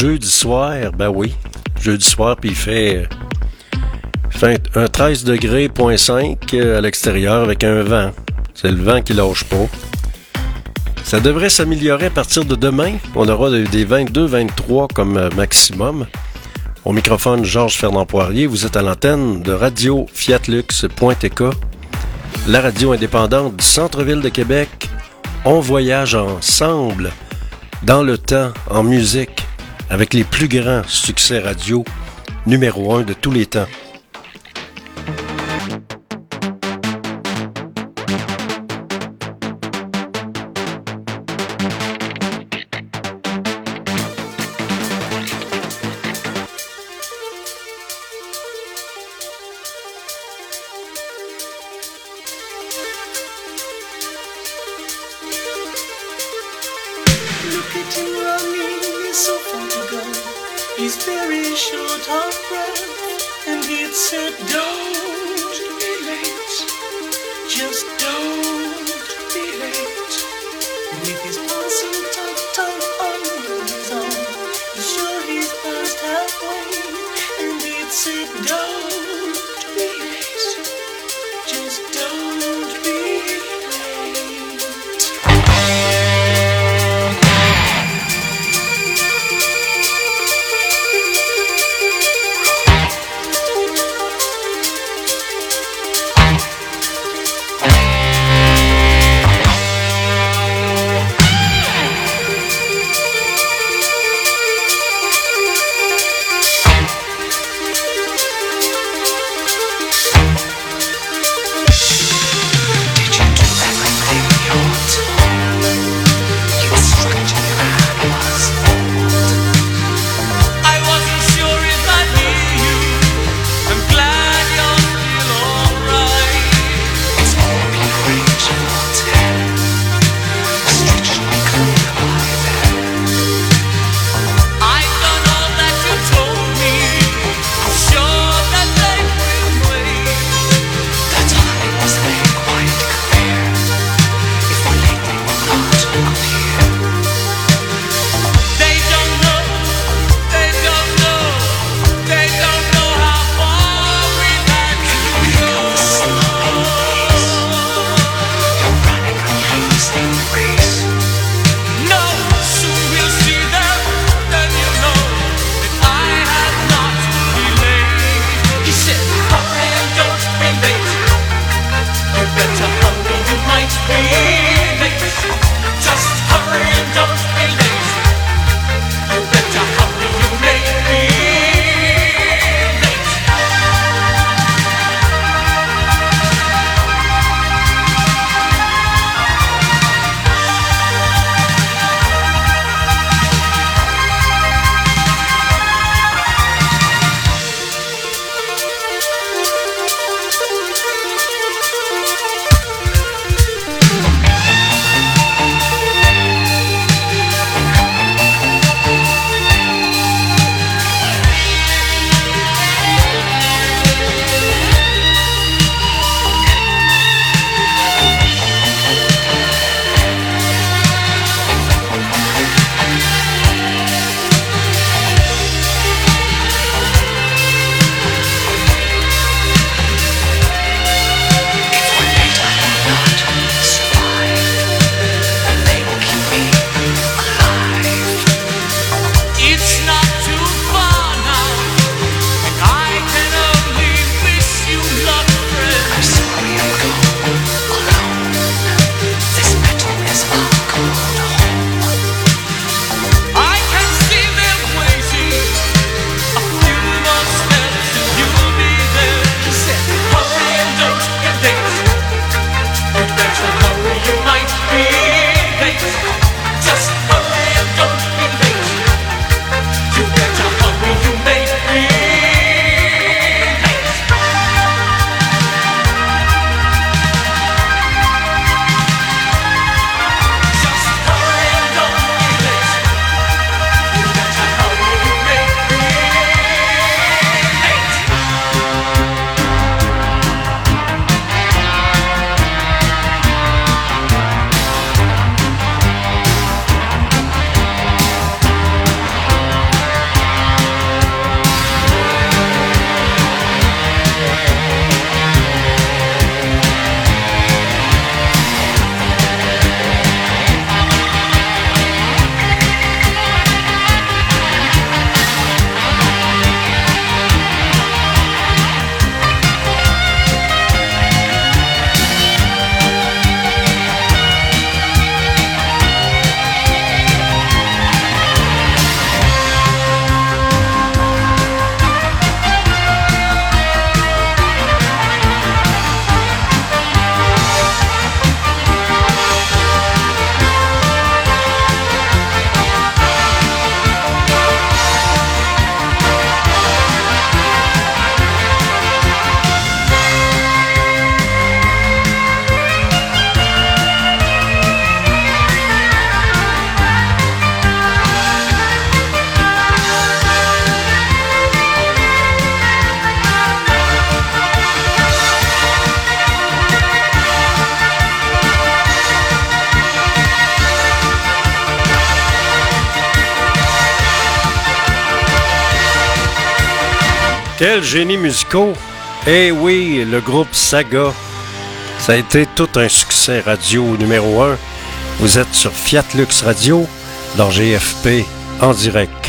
jeudi soir, ben oui, jeudi soir, puis il fait, fait un 13 degrés, point 5 euh, à l'extérieur avec un vent. C'est le vent qui lâche pas. Ça devrait s'améliorer à partir de demain. On aura des 22-23 comme euh, maximum. Au microphone, Georges Fernand Poirier, vous êtes à l'antenne de Radio Fiatlux.tk, la radio indépendante du centre-ville de Québec. On voyage ensemble dans le temps, en musique, avec les plus grands succès radio, numéro un de tous les temps. génies musicaux. Eh oui, le groupe Saga. Ça a été tout un succès radio numéro 1. Vous êtes sur Fiat Lux Radio dans GFP en direct.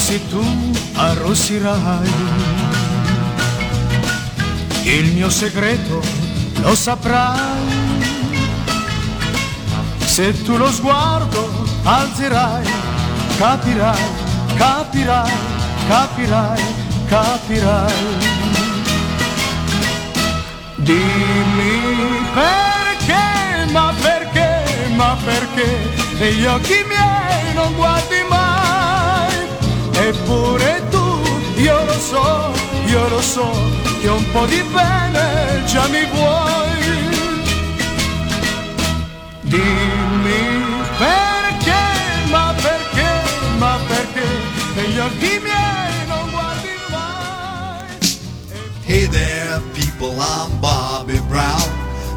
se tu arrossirai. Il mio segreto lo saprai, se tu lo sguardo alzerai, capirai, capirai, capirai, capirai. Dimmi perché, ma perché, ma perché negli occhi miei non guardi mai eppure tu, io lo so, io lo so, che un po' di bene già mi vuoi. Dimmi perché, ma perché, ma perché negli occhi miei non guardi mai. Hey there, people, I'm Bobby Brown.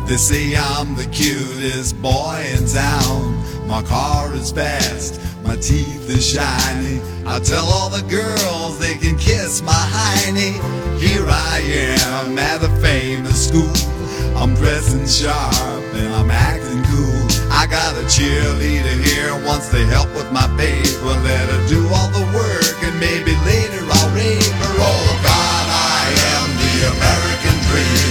They say I'm the cutest boy in town. My car is fast, my teeth are shiny. I tell all the girls they can kiss my hiney. Here I am at a famous school. I'm dressing sharp and I'm acting cool. I got a cheerleader here, wants to help with my paper. Let her do all the work and maybe later I'll rape her. Oh God, I am the American dream.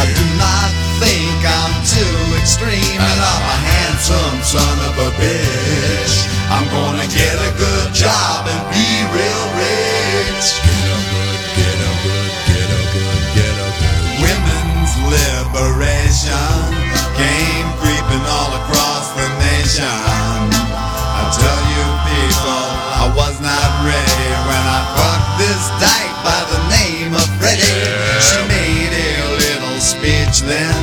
I do not think I'm too extreme, and I'm a handsome son of a bitch. I'm gonna get a good job and be real rich. Get a good, get a good, get a good, get a good. Women's liberation came creeping all across the nation. I tell you people, I was not ready when I fucked this dyke by the name of Freddie. She made a little speech then.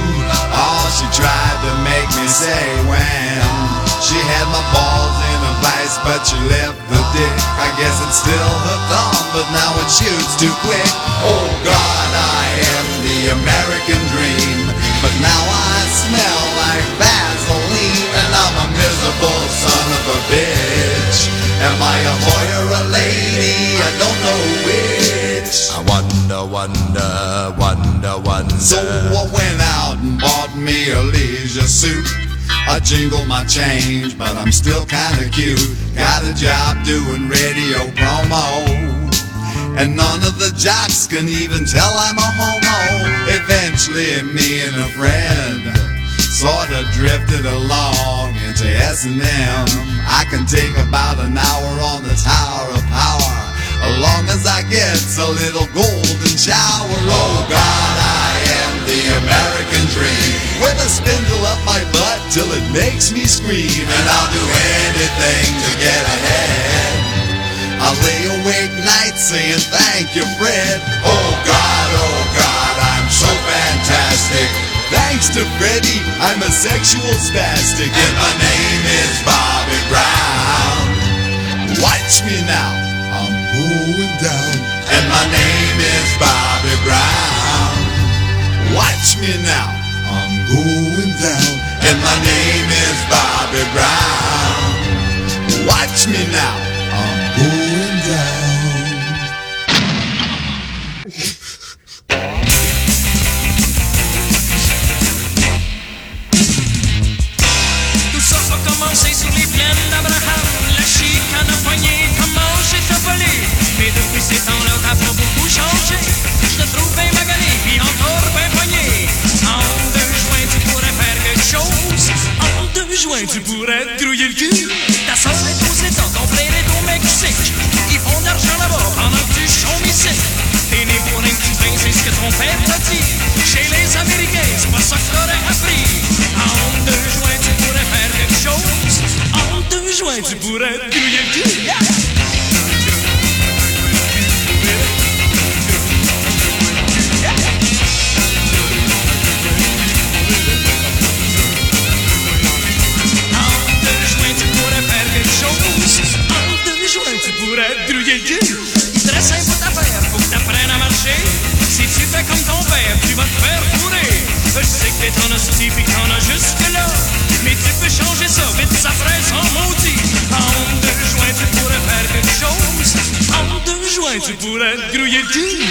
All she tried to make me say when she had my balls but you left the dick. I guess it's still hooked on, but now it shoots too quick. Oh God, I am the American dream, but now I smell like Vaseline, and I'm a miserable son of a bitch. Am I a boy or a lady? I don't know which. I wonder, wonder, wonder, wonder. So I went out and bought me a leisure suit. I jingle my change, but I'm still kinda cute. Got a job doing radio promo. And none of the jocks can even tell I'm a homo. Eventually, me and a friend sorta drifted along into S&M. I can take about an hour on the Tower of Power, as long as I get a little golden shower. Oh God, I am the American dream, with a spindle up my butt till it makes me scream, and I'll do anything to get ahead. I lay awake nights saying thank you, Fred. Oh God, oh God, I'm so fantastic. Thanks to Freddie, I'm a sexual spastic, and my name is Bobby Brown. Watch me now, I'm going down, and my name is Bobby Brown. Watch me now, I'm going down, and my name is Bobby Brown. Watch me now, I'm going down. Chicane a poigné, comment j'ai volé. Mais depuis ces temps-là, t'as beaucoup changé. Je te trouve bien encore bien poigné. Chose. En deux joints, tu pourrais te grouiller le cul. Ta soeur est aux États, ton frère est au Mexique. Ils font de l'argent là-bas pendant que tu chômes ici. T'es né pour un petit pain, c'est ce que ton père t'a dit. Chez les Américains, c'est pas ça que t'aurais appris. En deux joints, tu pourrais faire quelque chose. En deux joints, tu pourrais te grouiller le cul. Pourrais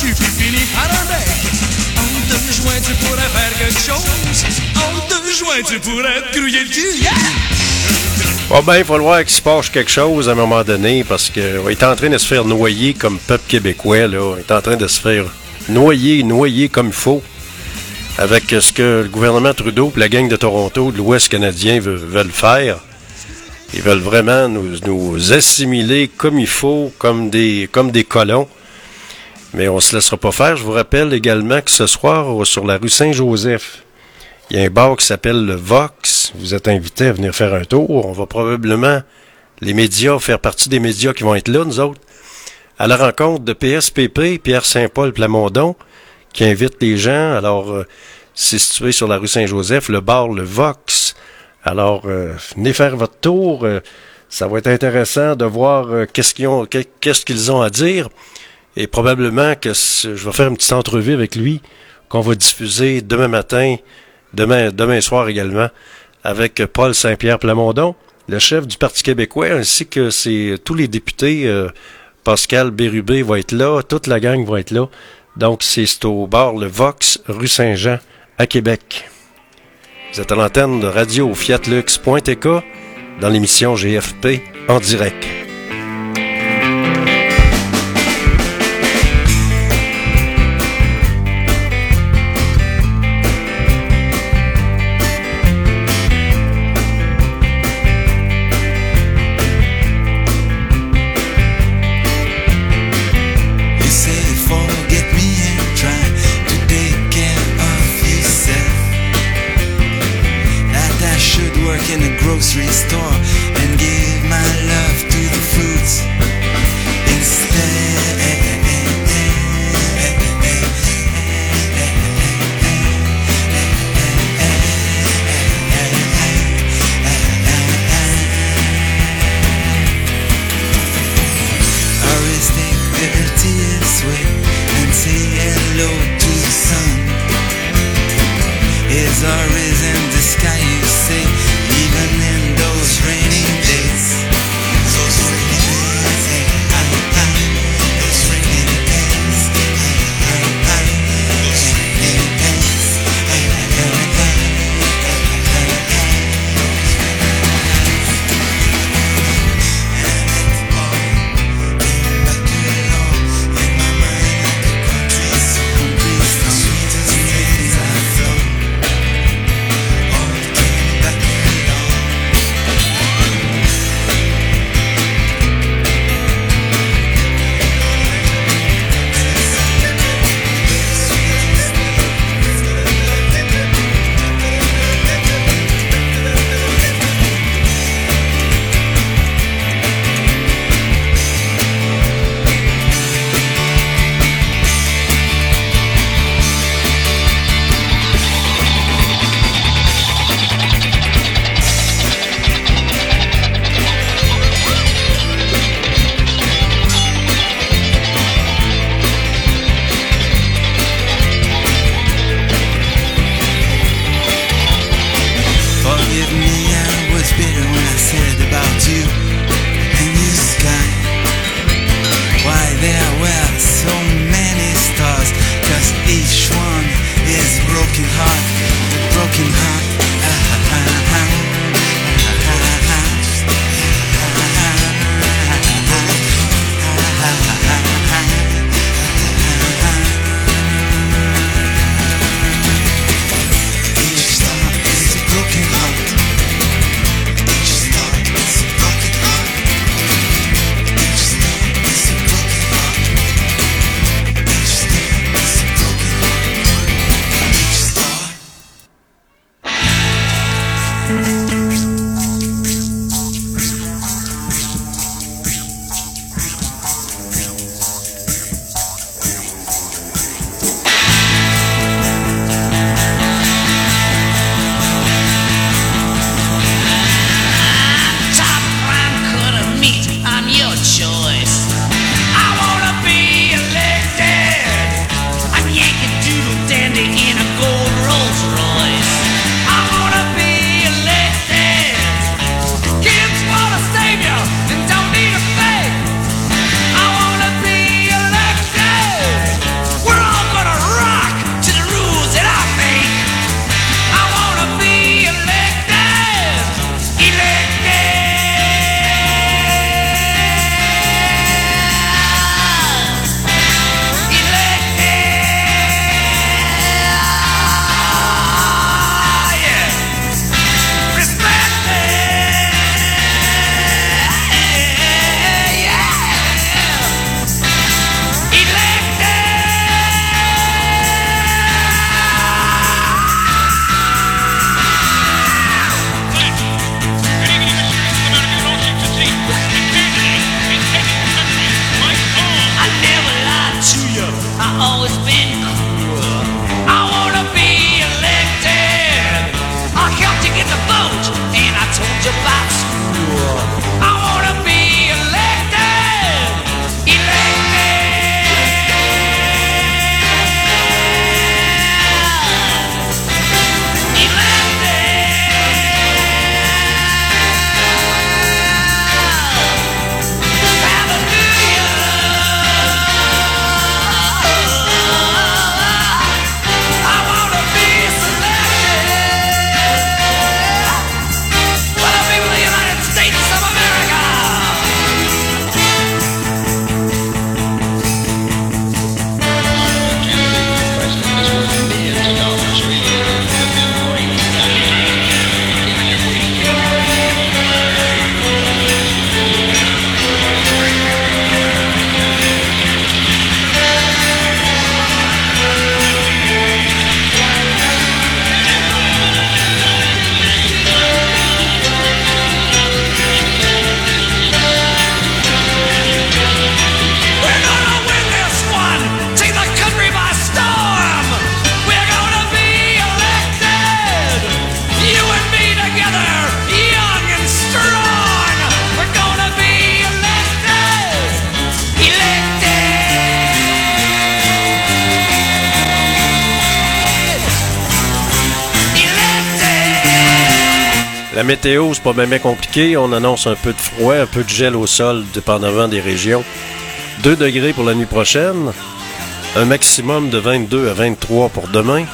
cul puis par un bec. En deux joints, tu pourrais faire quelque chose. En deux joints, tu pourrais te le cul. Yeah! Ben, il va falloir qu'il se passe quelque chose à un moment donné parce qu'il est en train de se faire noyer comme peuple québécois. Là. Il est en train de se faire noyer, noyer comme il faut avec ce que le gouvernement Trudeau et la gang de Toronto, de l'Ouest canadien, veulent, veulent faire. Ils veulent vraiment nous, nous assimiler comme il faut, comme des, comme des colons. Mais on se laissera pas faire. Je vous rappelle également que ce soir, sur la rue Saint-Joseph, il y a un bar qui s'appelle le Vox. Vous êtes invités à venir faire un tour. On va probablement, les médias, faire partie des médias qui vont être là, nous autres, à la rencontre de PSPP, Pierre Saint-Paul Plamondon, qui invite les gens. Alors, euh, c'est situé sur la rue Saint-Joseph, le bar Le Vox. Alors, euh, venez faire votre tour. Euh, ça va être intéressant de voir qu'est-ce qu'est-ce qu'ils ont à dire. Et probablement que je vais faire une petite entrevue avec lui qu'on va diffuser demain matin, demain, demain soir également, avec Paul Saint-Pierre Plamondon, le chef du Parti québécois, ainsi que tous les députés. Pascal Bérubé va être là, toute la gang va être là. Donc, c'est au bar Le Vox, rue Saint-Jean, à Québec. Vous êtes à l'antenne de radio fiatlux.tk dans l'émission GFP en direct. hello to the sun is our reason? Pas bien compliqué. On annonce un peu de froid, un peu de gel au sol, dépendamment des régions. 2 degrés pour la nuit prochaine. Un maximum de 22 à 23 pour demain.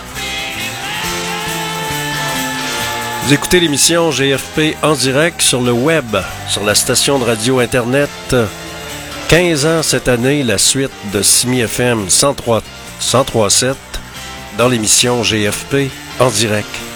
Vous écoutez l'émission GFP en direct sur le web, sur la station de radio Internet. 15 ans cette année, la suite de Simi FM 103, 103.7 dans l'émission GFP en direct.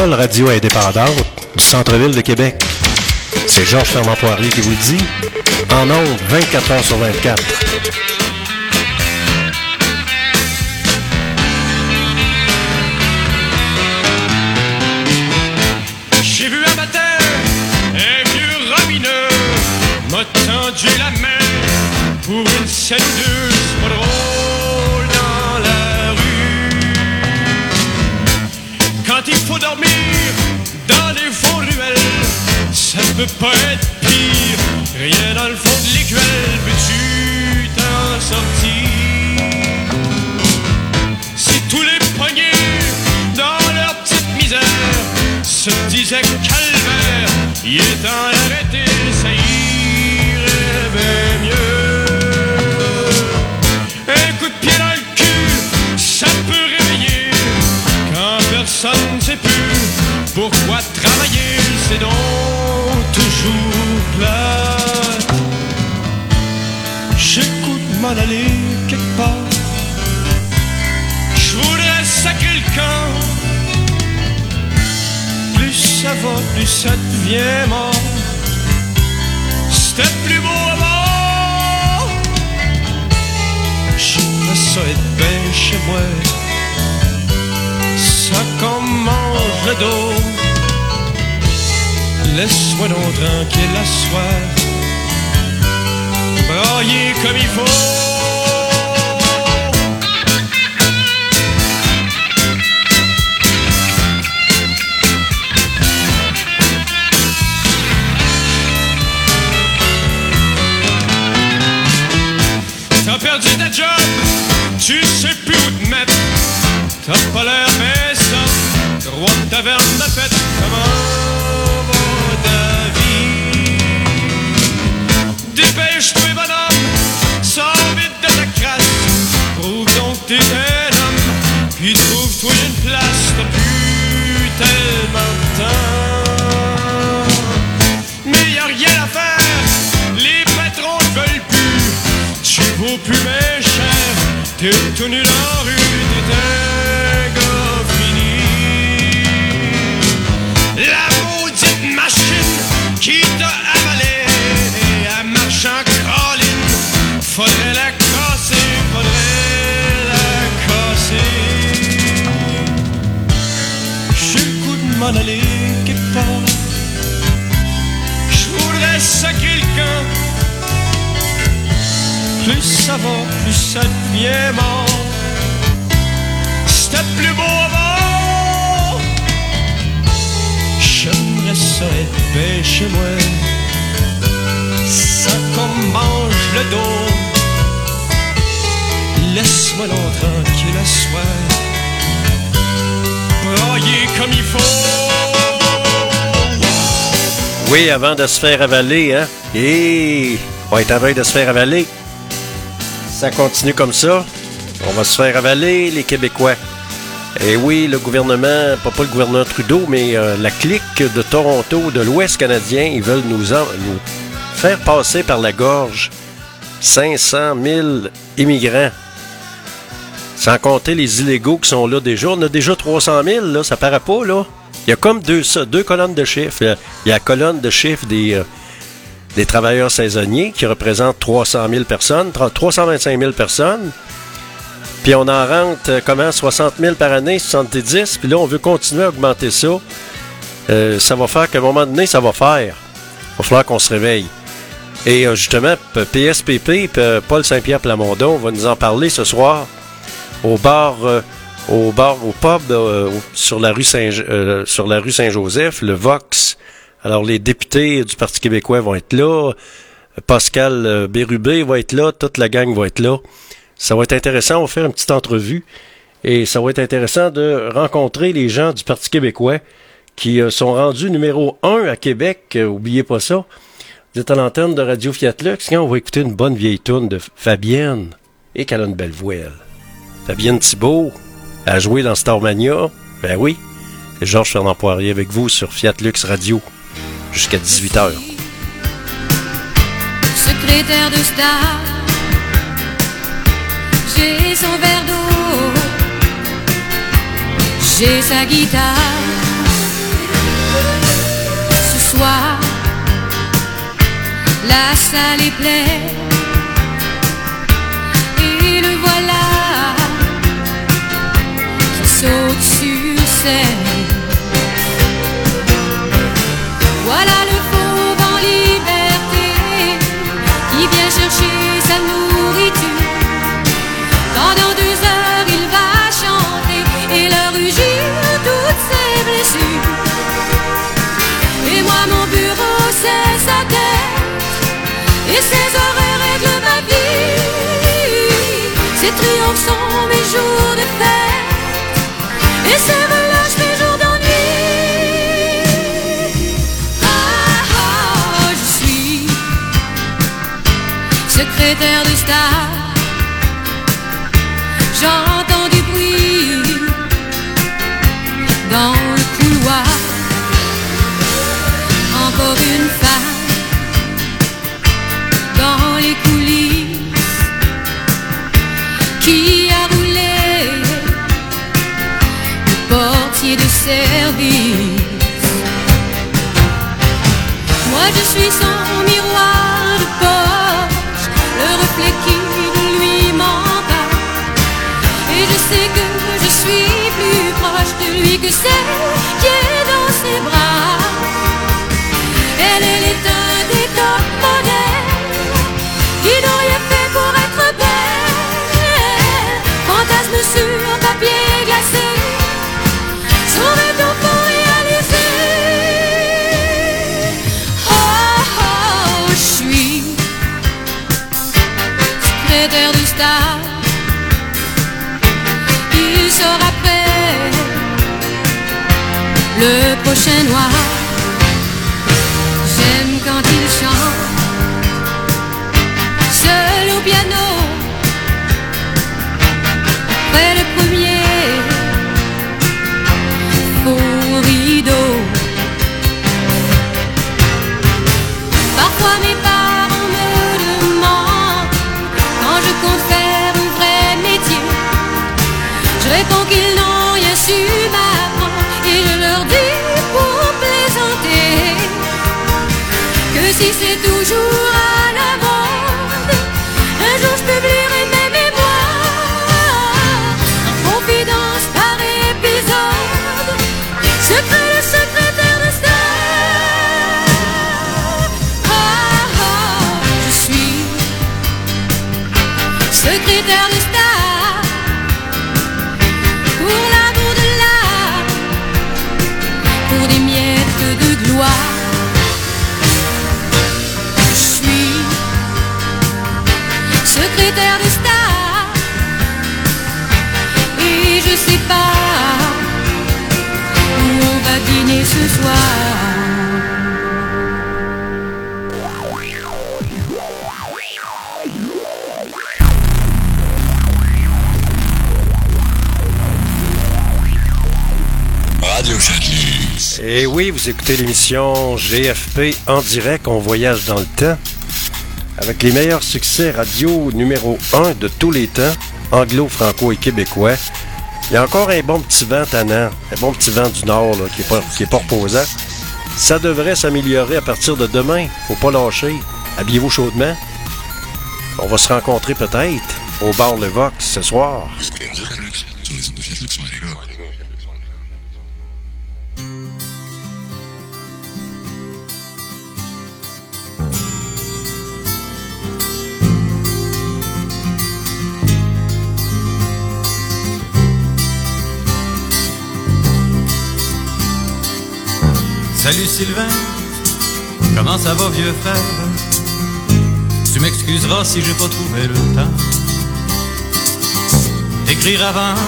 Radio indépendante du centre-ville de Québec. C'est Georges Fernand Poirier qui vous le dit. En ondes, 24 heures sur 24. J'ai la main pour une scène de dans les faux ruelles, ça peut pas être pire. Rien dans le fond de l'écuelle, peux-tu t'en sortir? Si tous les poignets dans leur petite misère se disaient calvaire, il est temps d'arrêter, ça irait bien pourquoi travailler, c'est donc toujours plat. De m'en aller quelque part. Je voudrais le camp. Plus ça va, plus ça devient mort. C'était plus beau avant. J'aimerais ça être bien chez moi. Ça comme mange le. Laisse-moi donc tranquille la soir. Brailler comme il faut. T'as perdu ta job, tu sais plus où te mettre. T'as pas l'air ça, roi de taverne de fête. Comment va ta vie? Dépêche-toi, bonhomme, sors vite de ta crasse. Prouve donc t'es un puis trouve-toi une place. T'as plus tellement de temps. Mais y a rien à faire, les patrons ne veulent plus. Tu vaux plus mes cher, t'es tout nu dans la rue, t'es Je voudrais le camp. Plus ça va, plus ça devient mort. C'était plus beau avant. J'aimerais ça être bien chez moi. Ça comme mange le dos. Laisse-moi l'on tranquille à soir. Oui, avant de se faire avaler, hein? Et on est en train de se faire avaler. Ça continue comme ça. On va se faire avaler, les Québécois. Et oui, le gouvernement, pas, le gouverneur Trudeau, mais euh, la clique de Toronto, de l'Ouest canadien, ils veulent nous, nous faire passer par la gorge 500 000 immigrants. Sans compter les illégaux qui sont là déjà. On a déjà 300 000, là, ça paraît pas, là. Il y a comme deux, deux colonnes de chiffres. Il y a la colonne de chiffres des, euh, des travailleurs saisonniers qui représente 300 000 personnes, 3- 325 000 personnes. Puis on en rentre, euh, comment, 60 000 par année, 70. Puis là, on veut continuer à augmenter ça. Euh, ça va faire qu'à un moment donné, ça va faire. Il va falloir qu'on se réveille. Et justement, PSPP, Paul Saint-Pierre Plamondon va nous en parler ce soir au bar, euh, au bar, au pub euh, au- sur la rue Saint, euh, sur la rue Saint-Joseph, le Vox. Alors les députés du Parti québécois vont être là, Pascal euh, Bérubé va être là, toute la gang va être là. Ça va être intéressant, on va faire une petite entrevue et ça va être intéressant de rencontrer les gens du Parti québécois qui sont rendus numéro un à Québec. Oubliez pas ça. Vous êtes à l'antenne de Radio Fiat Lux. Quand on va écouter une bonne vieille tourne de Fabienne et qu'elle a. Fabienne Thibault a joué dans Starmania. Ben oui. C'est Georges Fernand Poirier avec vous sur Fiat Lux Radio jusqu'à 18h. secrétaire de star. J'ai son verre d'eau. J'ai sa guitare. Ce soir, la salle est pleine. Qui saute sur de star. J'entends du bruit dans le couloir. Encore une femme dans les coulisses qui a roulé le portier de service. Moi je suis son miroir proche de le prochain noir. C'est toujours Et oui, vous écoutez l'émission GFP en direct, on voyage dans le temps, avec les meilleurs succès radio numéro 1 de tous les temps, anglo, franco et québécois. Il y a encore un bon petit vent tannant, un bon petit vent du nord qui n'est pas, pas reposant. Ça devrait s'améliorer à partir de demain. Faut pas lâcher. Habillez-vous chaudement. On va se rencontrer peut-être au bar Le Vox ce soir. Salut Sylvain, comment ça va vieux frère? Tu m'excuseras si j'ai pas trouvé le temps d'écrire avant,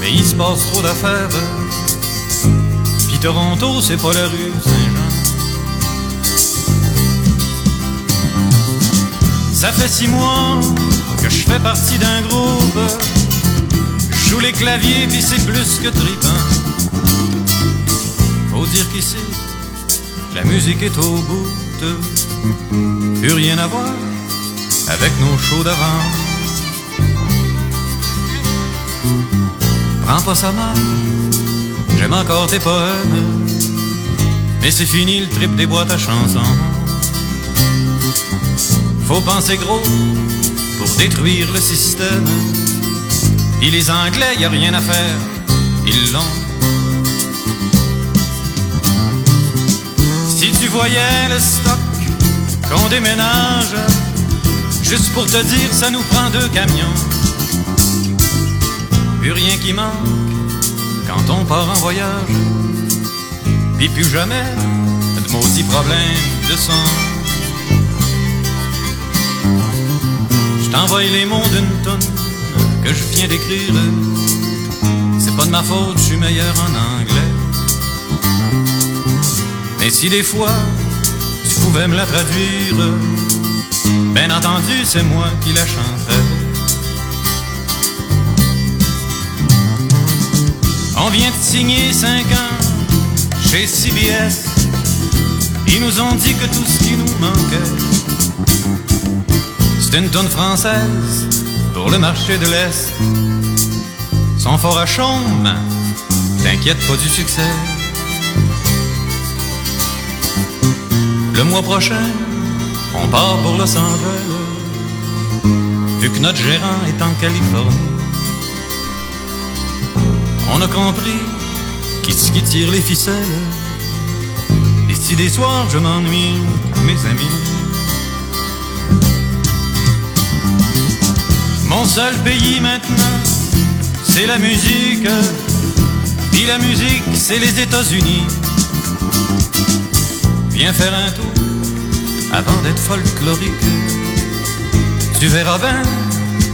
mais il se passe trop d'affaires. Puis Toronto, c'est pas la rue Saint-Jean. Ça fait six mois que je fais partie d'un groupe. Joue les claviers, puis c'est plus que tripant. Dire qu'ici, la musique est au bout plus rien à voir avec nos shows d'avant. prends pas ça mal. J'aime encore tes poèmes. Mais c'est fini le trip des boîtes à chansons. Faut penser gros pour détruire le système. Et les Anglais, y a rien à faire, ils l'ont. Voyais le stock qu'on déménage, juste pour te dire, ça nous prend deux camions. Plus rien qui manque quand on part en voyage. Puis plus jamais de maudits problèmes de sang. Je t'envoie les mots d'une tonne que je viens d'écrire. C'est pas de ma faute, je suis meilleur en anglais. Mais si des fois tu pouvais me la traduire, bien entendu, c'est moi qui la chanterais. On vient de signer 5 ans chez CBS. Ils nous ont dit que tout ce qui nous manquait, c'est une tonne française pour le marché de l'Est. Sans fort à chaume, t'inquiète pas du succès. Le mois prochain, on part pour Los Angeles, vu que notre gérant est en Californie. On a compris qui ce qui tire les ficelles. Et si des soirs je m'ennuie, mes amis, mon seul pays maintenant, c'est la musique. Puis la musique, c'est les États-Unis. Viens faire un tour avant d'être folklorique. Tu verras bien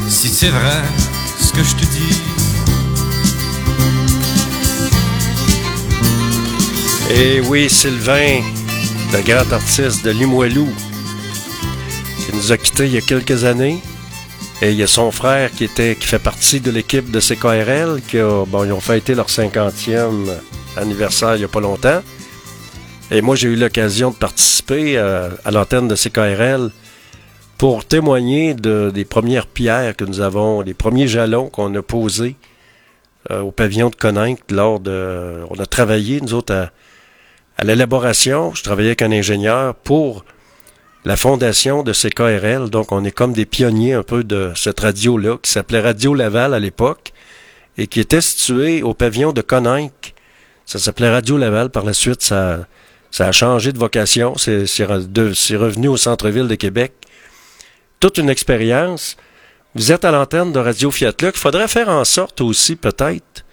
si c'est vrai ce que je te dis. Et oui, Sylvain, le grand artiste de Limoilou, qui nous a quittés il y a quelques années. Et il y a son frère qui était qui fait partie de l'équipe de CKRL, qui a, ont fêté leur 50e anniversaire il n'y a pas longtemps. Et moi, j'ai eu l'occasion de participer à, à l'antenne de CKRL pour témoigner de, des premières pierres que nous avons, les premiers jalons qu'on a posés euh, au pavillon de Coninck lors de... On a travaillé, nous autres, à, à l'élaboration. Je travaillais avec un ingénieur pour la fondation de CKRL. Donc, on est comme des pionniers un peu de cette radio-là, qui s'appelait Radio Laval à l'époque, et qui était située au pavillon de Coninck. Ça s'appelait Radio Laval. Par la suite, ça, ça a changé de vocation. C'est revenu au centre-ville de Québec. Toute une expérience. Vous êtes à l'antenne de Radio Fiat Luc. Il faudrait faire en sorte aussi, peut-être,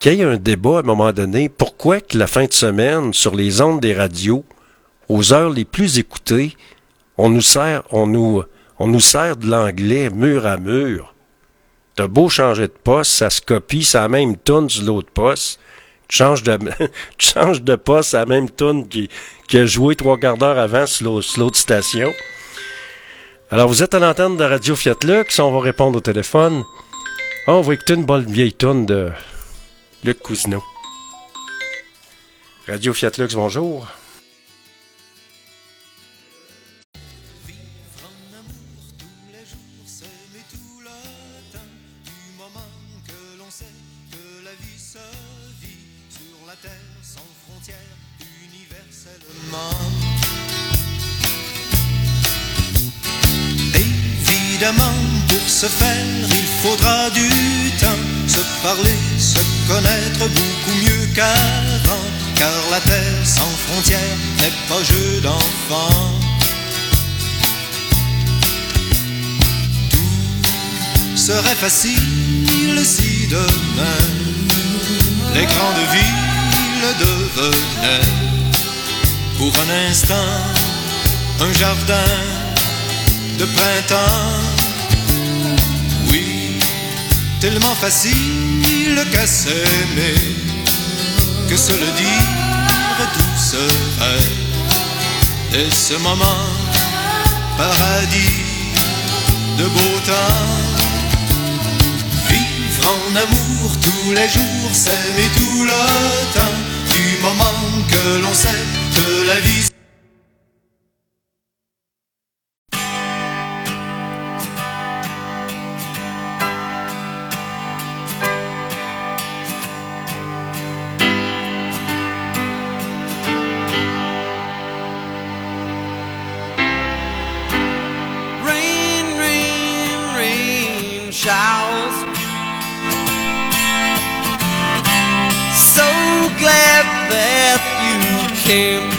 qu'il y ait un débat à un moment donné. Pourquoi que la fin de semaine, sur les ondes des radios, aux heures les plus écoutées, on nous sert, on nous, on nous sert de l'anglais mur à mur? T'as beau changer de poste, ça se copie, ça même tune sur l'autre poste. Tu changes de, tu changes de poste, a la même tune qui, qui a joué trois quarts d'heure avant sur l'autre, station. Alors, vous êtes à l'antenne de Radio Fiat Lux, on va répondre au téléphone. Ah, on va écouter une bonne vieille tune de Luc Cousineau. Radio Fiat Lux, bonjour. Ce faire, il faudra du temps, se parler, se connaître beaucoup mieux qu'avant, car la terre sans frontières n'est pas jeu d'enfant. serait facile si demain les grandes villes devenaient pour un instant un jardin de printemps. Tellement facile qu'à s'aimer que se le dire tout serait. Et ce moment, paradis de beau temps. Vivre en amour tous les jours, s'aimer tout le temps, du moment que l'on sait que la vie showers. So glad that you came.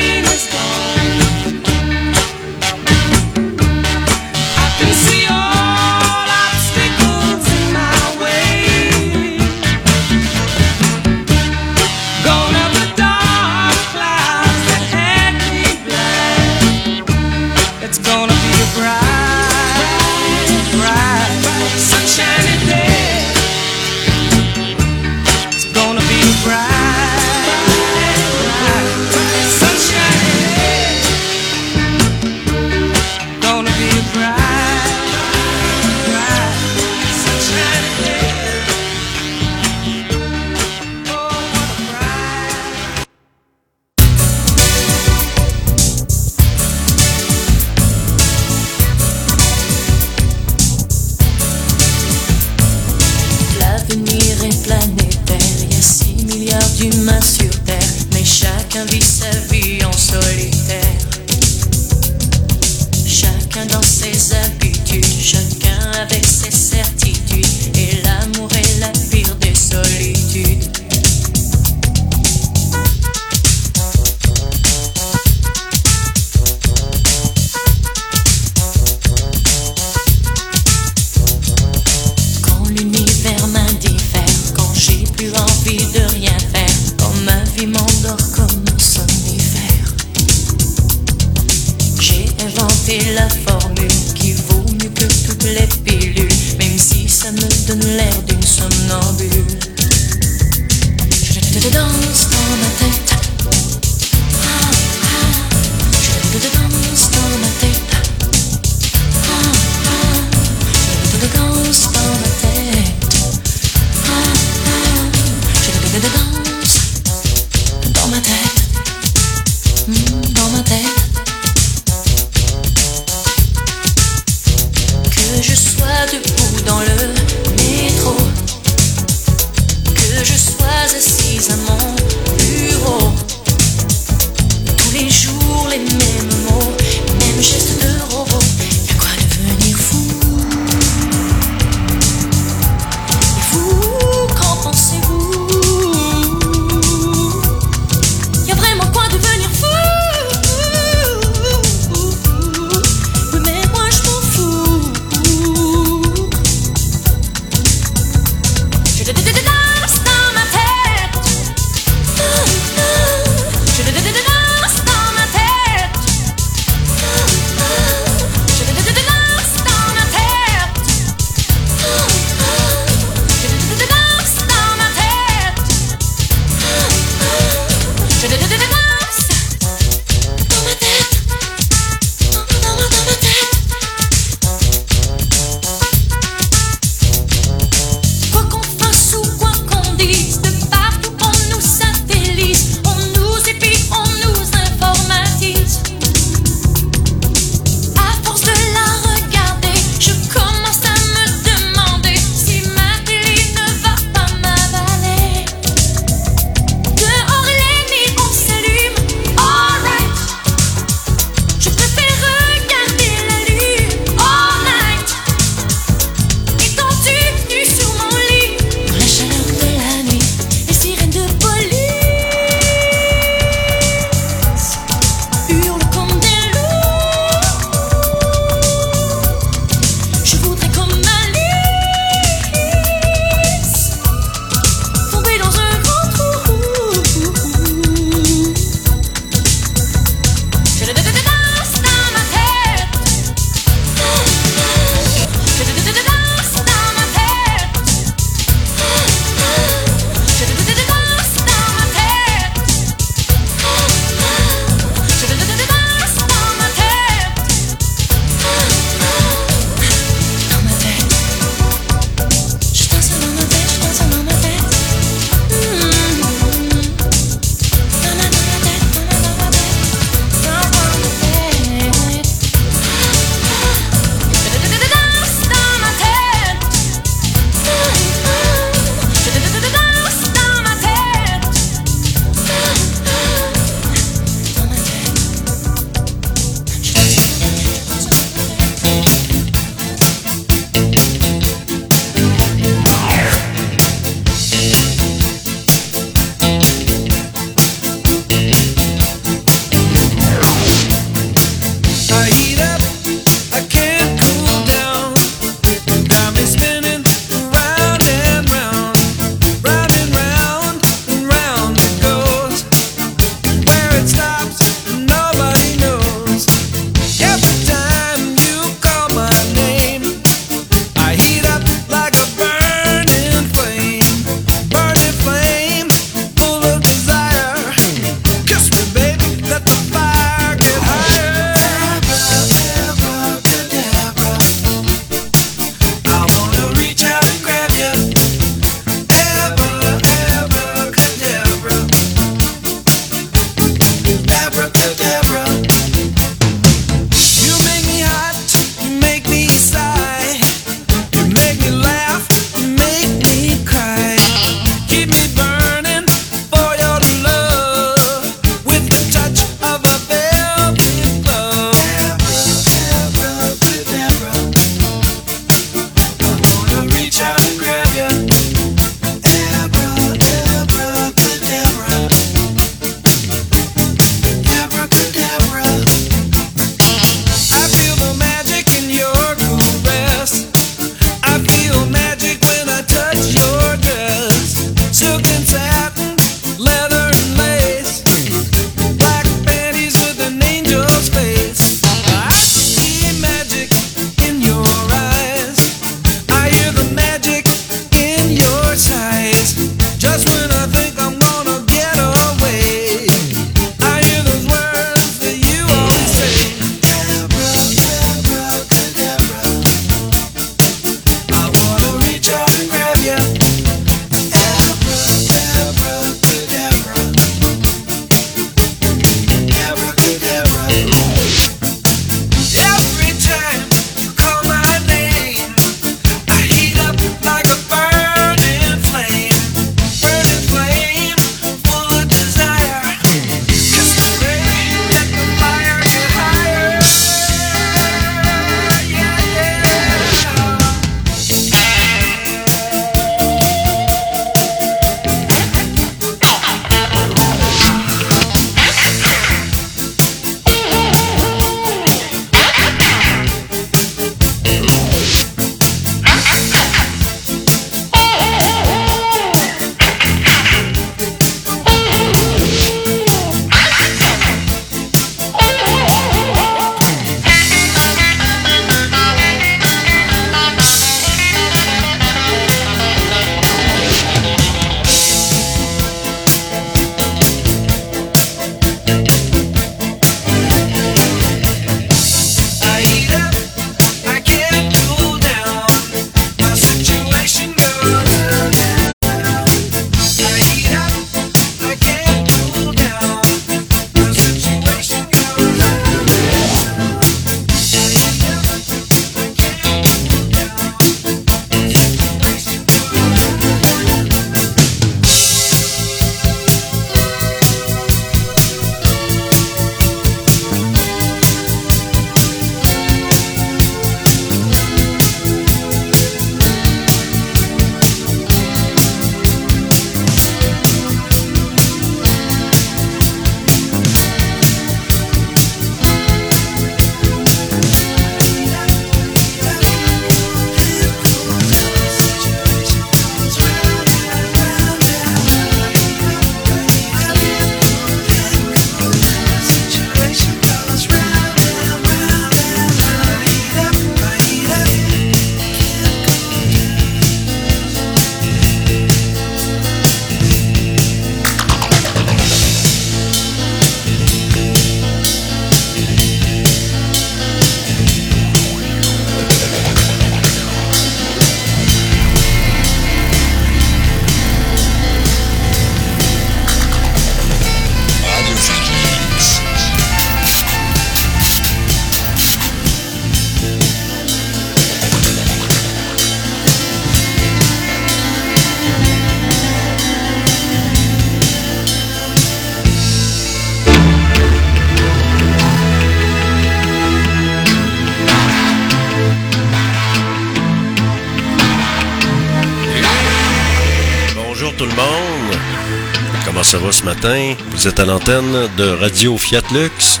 Vous êtes à l'antenne de Radio Fiat Lux,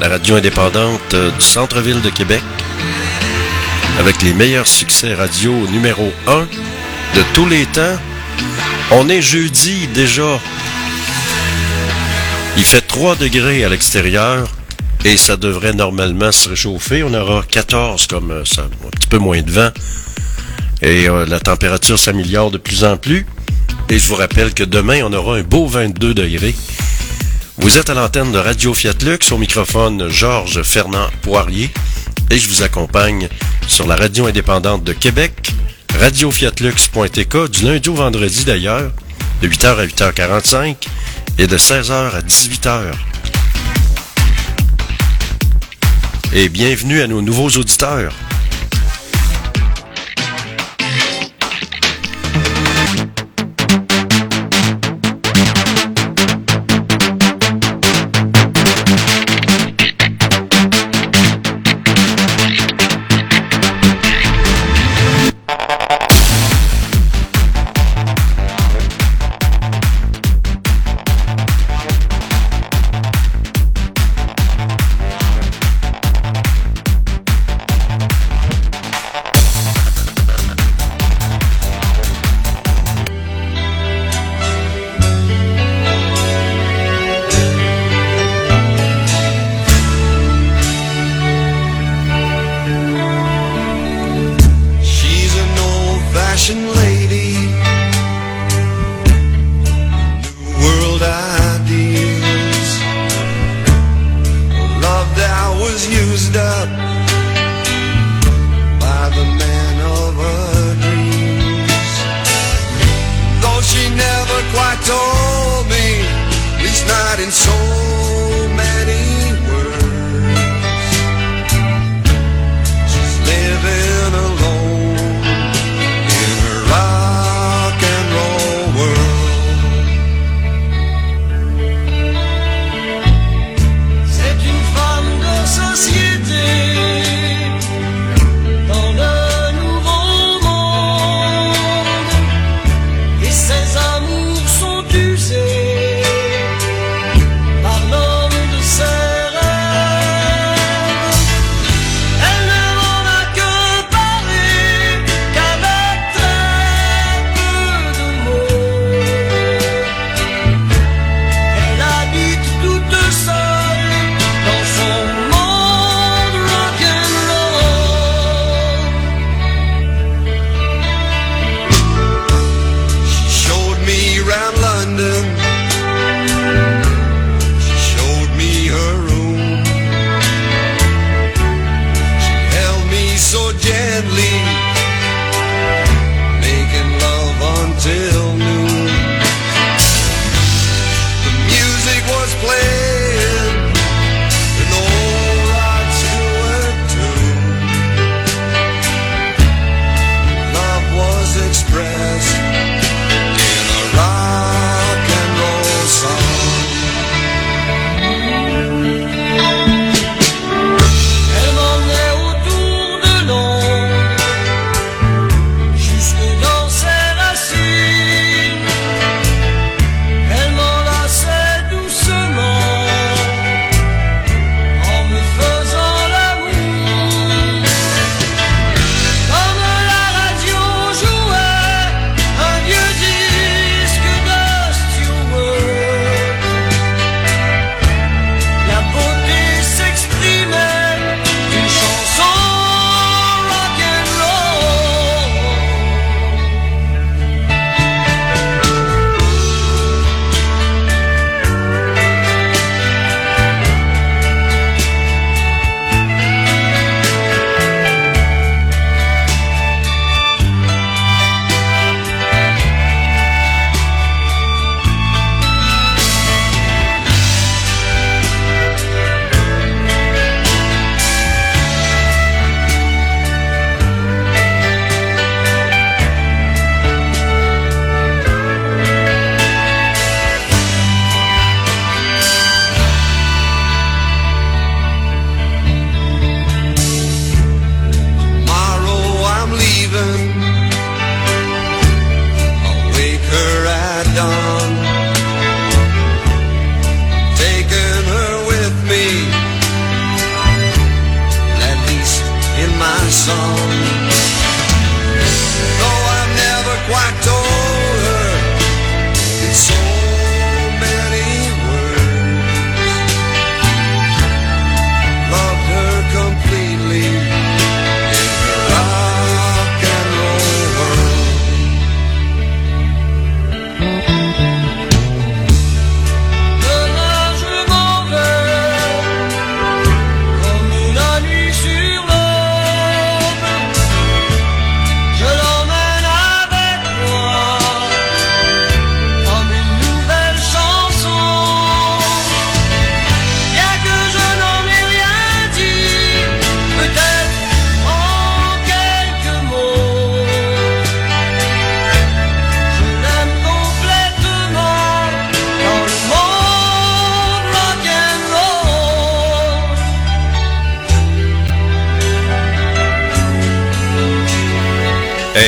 la radio indépendante du centre-ville de Québec, avec les meilleurs succès radio numéro 1 de tous les temps. On est jeudi déjà. Il fait 3 degrés à l'extérieur et ça devrait normalement se réchauffer. On aura 14 comme euh, ça, un petit peu moins de vent. Et euh, la température s'améliore de plus en plus. Et je vous rappelle que demain, on aura un beau 22 degrés. Vous êtes à l'antenne de Radio Fiat Lux, au microphone Georges Fernand Poirier, et je vous accompagne sur la radio indépendante de Québec, radiofiatlux.tk, du lundi au vendredi d'ailleurs, de 8h à 8h45 et de 16h à 18h. Et bienvenue à nos nouveaux auditeurs.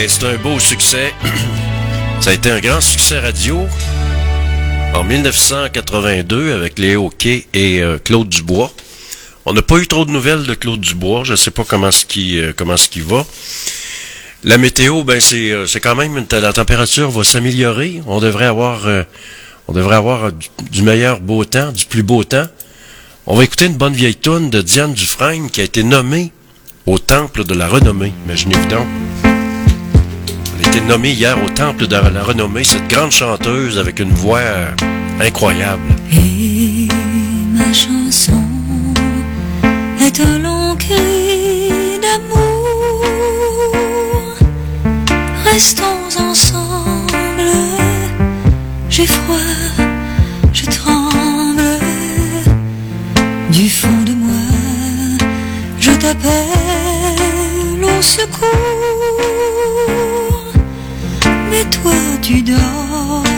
Eh, c'est un beau succès. Ça a été un grand succès radio en 1982 avec Léo Kay et euh, Claude Dubois. On n'a pas eu trop de nouvelles de Claude Dubois. Je ne sais pas comment ce qui euh, comment ce qui va. La météo, ben c'est euh, c'est quand même la température va s'améliorer. On devrait avoir du meilleur beau temps, du plus beau temps. On va écouter une bonne vieille toune de Diane Dufresne qui a été nommée au temple de la renommée. Imaginez-vous donc. Été nommée hier au temple de la renommée, cette grande chanteuse avec une voix incroyable. Et ma chanson est un long cri d'amour. Restons ensemble. J'ai froid, je tremble. Du fond de moi, je t'appelle au secours. 我知道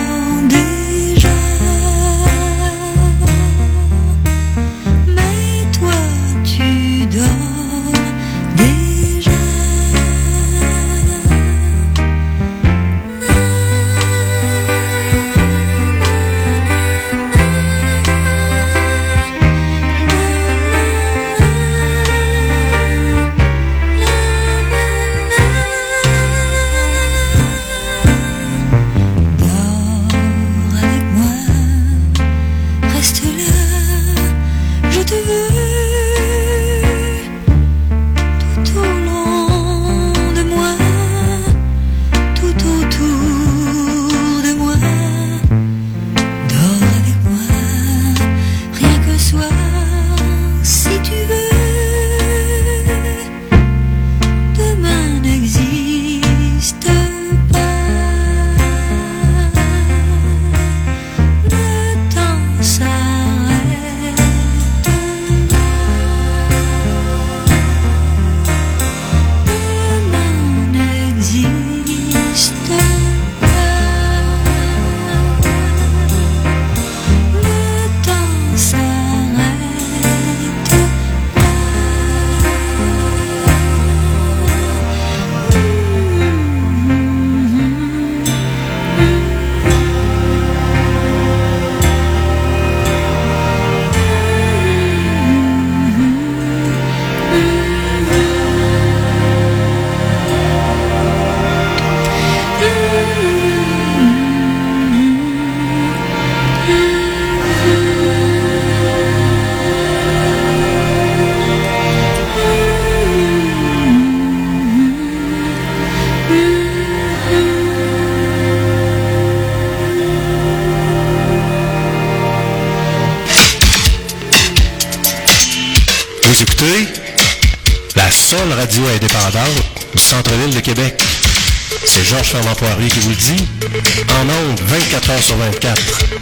Qui vous dit. En ondes, 24 heures sur 24.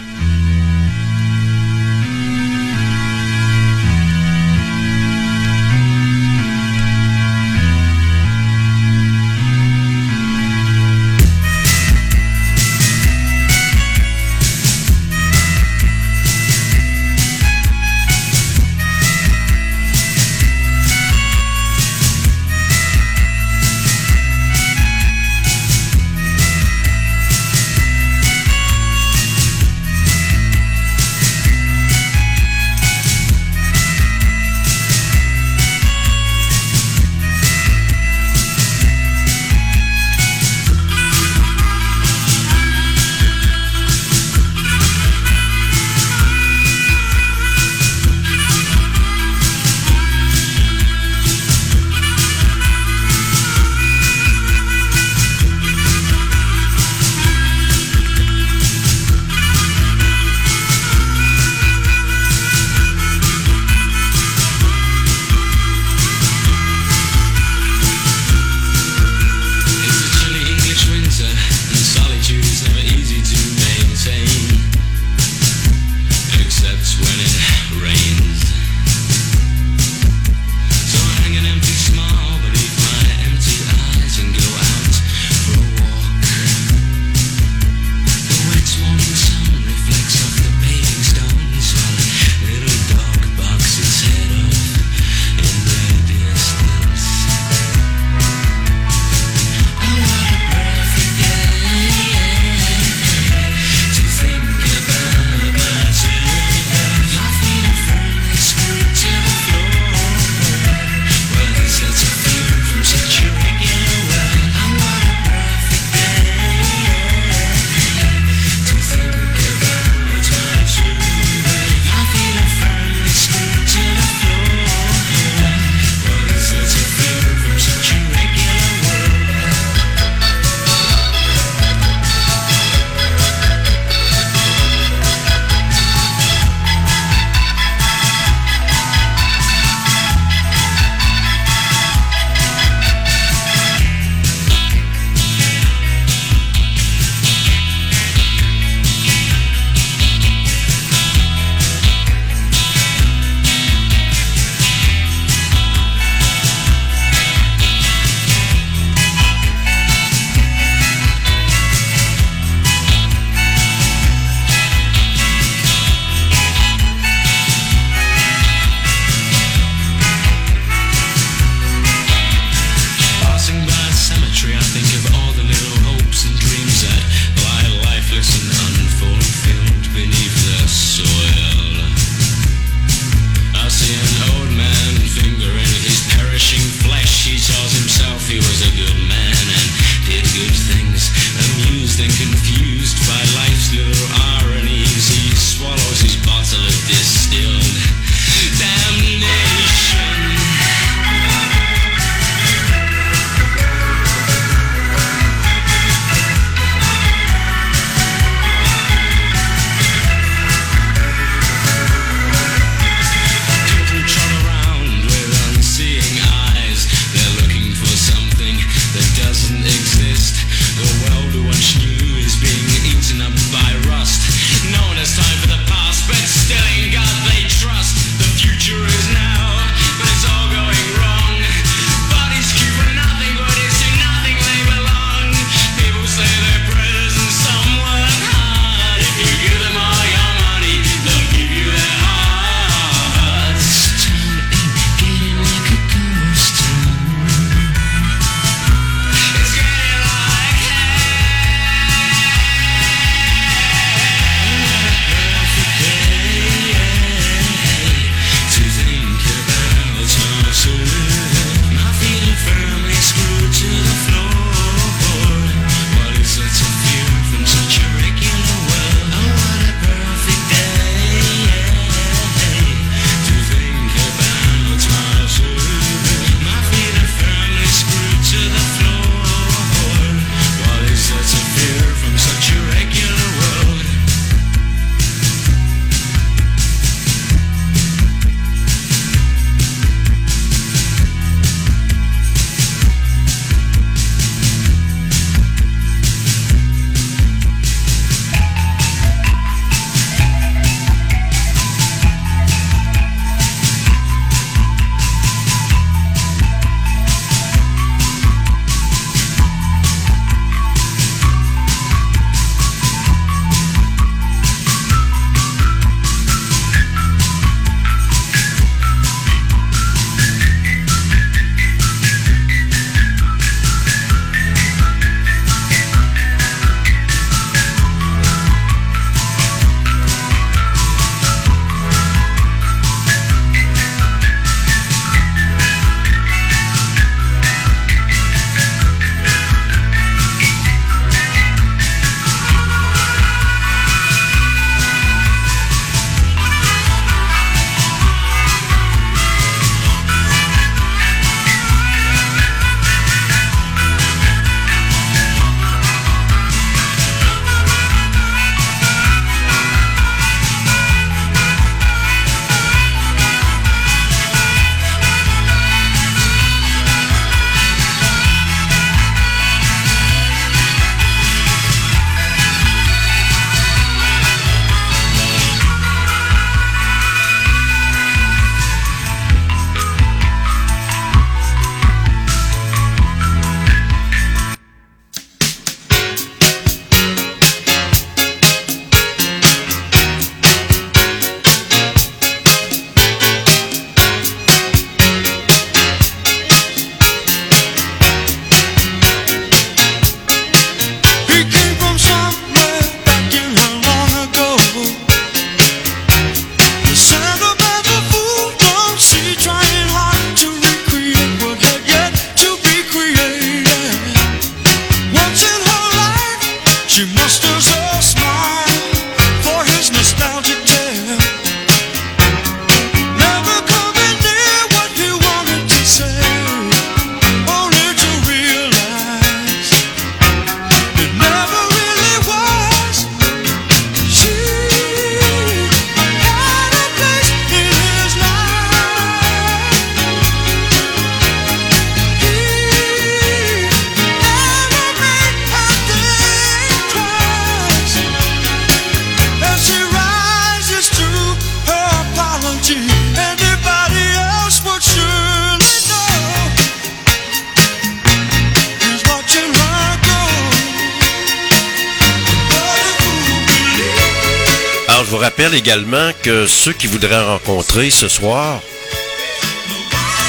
Également que ceux qui voudraient rencontrer ce soir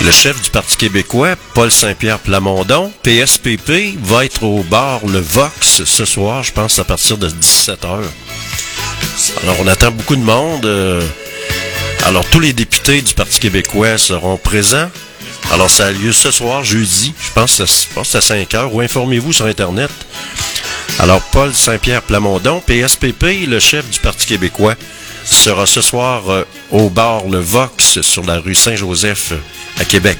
le chef du Parti québécois, Paul Saint-Pierre Plamondon, PSPP, va être au bar Le Vox ce soir, je pense à partir de 17h. Alors on attend beaucoup de monde. euh, alors tous les députés du Parti québécois seront présents. Alors ça a lieu ce soir, jeudi, je pense, ça- je pense à 5h, ou informez-vous sur Internet. Alors Paul Saint-Pierre Plamondon, PSPP, le chef du Parti québécois, sera ce soir euh, au bar Le Vox sur la rue Saint-Joseph euh, à Québec.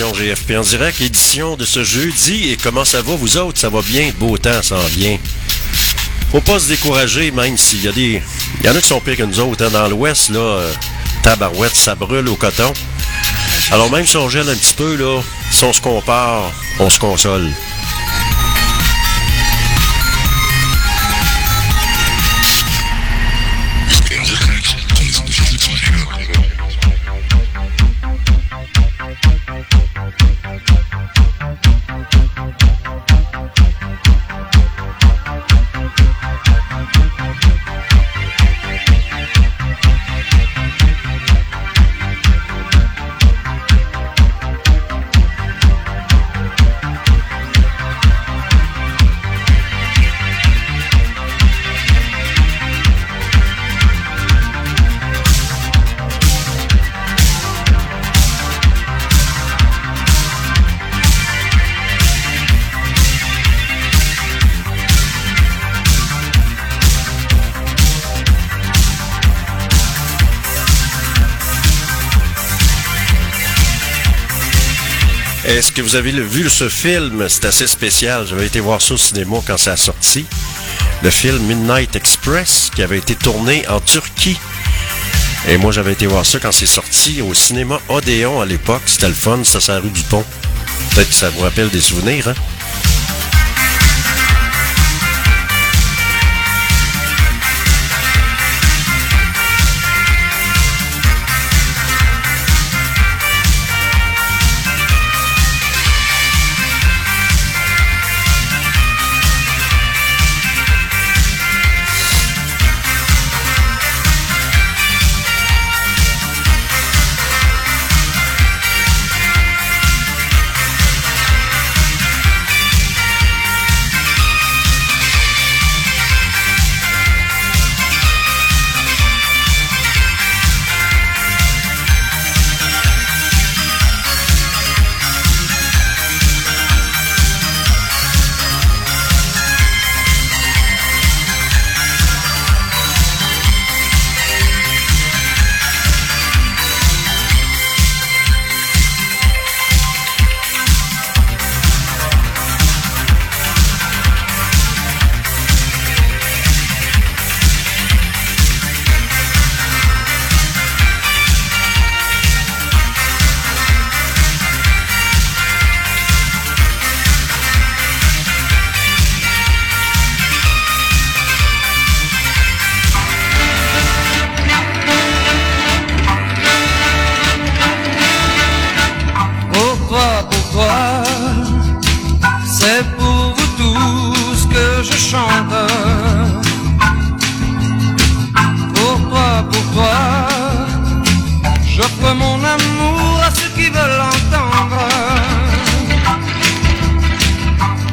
GFP en direct, édition de ce jeudi. Et comment ça va, vous autres? Ça va bien, beau temps s'en vient. Faut pas se décourager, même s'il y a des... Il y en a qui sont pires que nous autres. hein. Dans l'Ouest, là, euh, tabarouette, ça brûle au coton. Alors même si on gèle un petit peu, là, si on se compare, on se console. Que vous avez vu ce film? C'est assez spécial. J'avais été voir ça au cinéma quand ça a sorti. Le film Midnight Express qui avait été tourné en Turquie. Et moi, j'avais été voir ça quand c'est sorti au cinéma Odéon à l'époque. C'était le fun, ça, c'est rue du Pont. Peut-être que ça vous rappelle des souvenirs, hein? tout ce que je chante. Pour toi, pour toi, j'offre mon amour à ceux qui veulent l'entendre.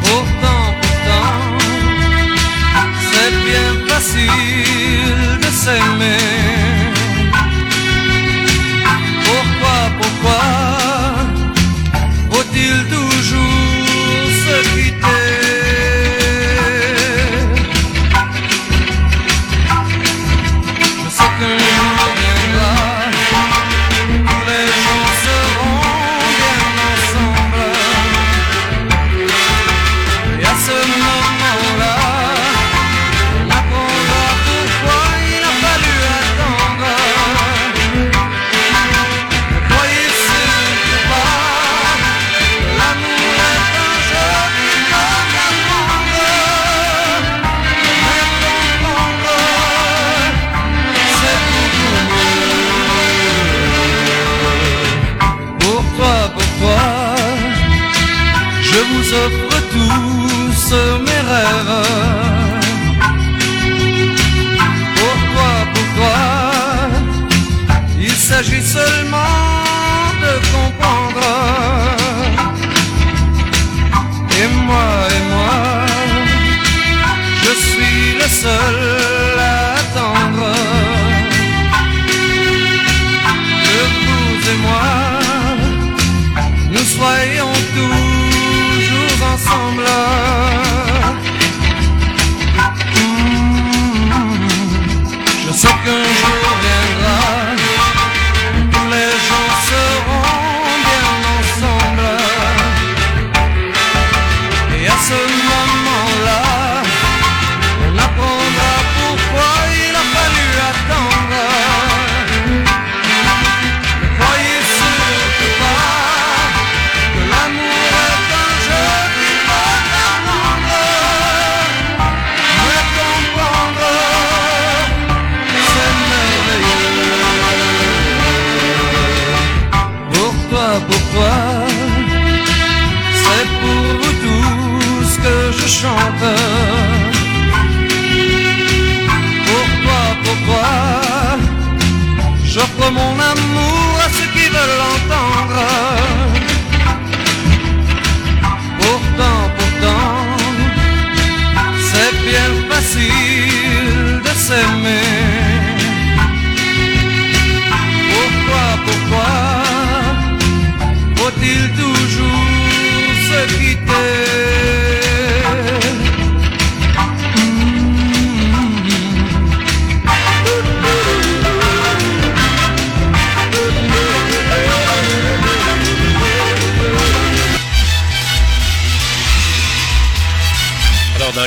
Pourtant, pourtant, c'est bien facile de s'aimer.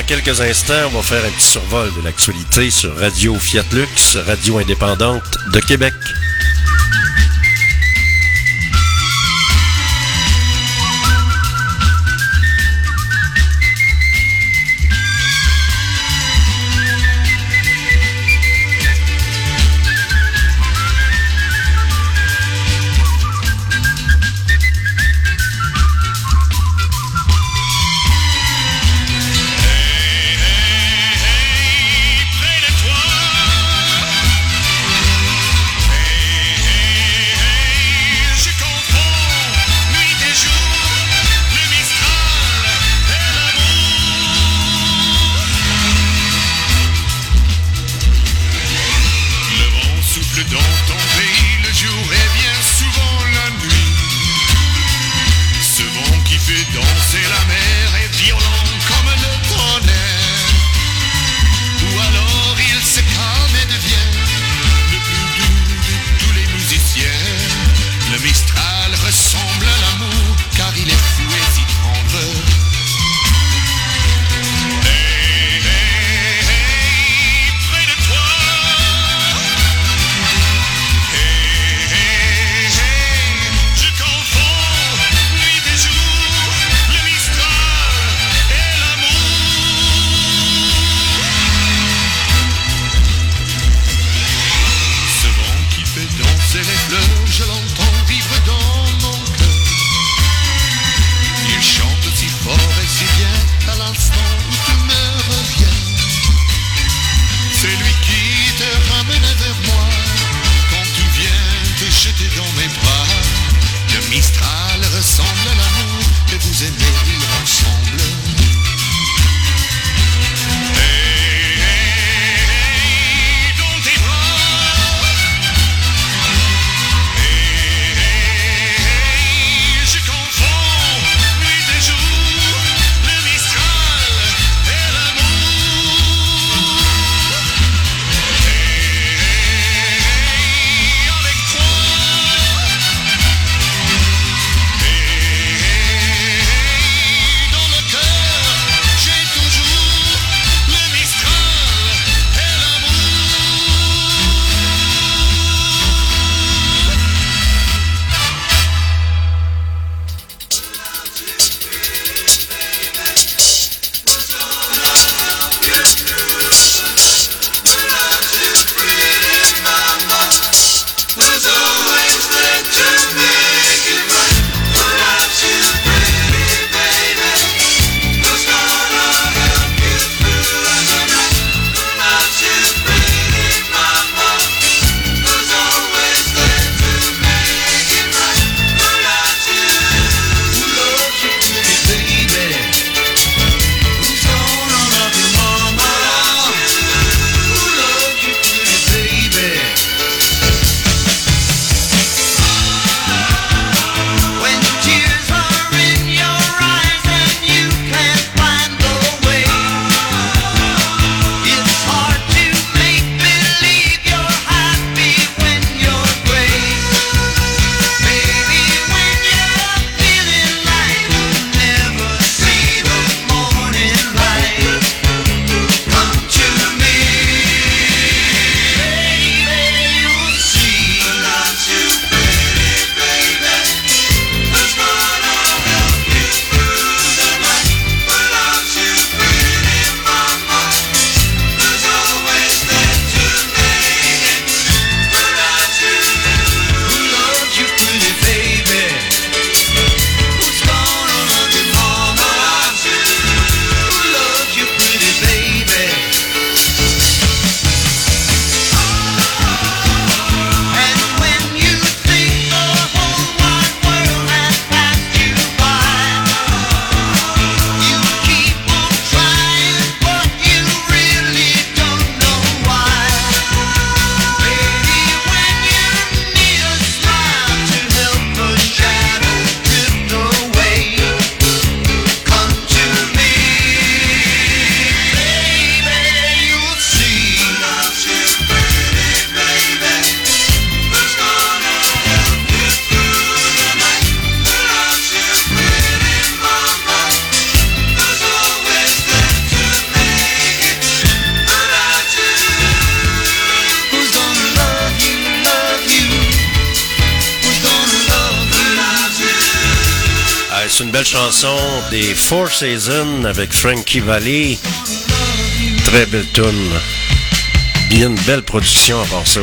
dans quelques instants, on va faire un petit survol de l'actualité sur Radio Fiat Lux, radio indépendante de Québec. chanson des Four Seasons avec Frankie Valley. Très belle tune. Il une belle production avant ça.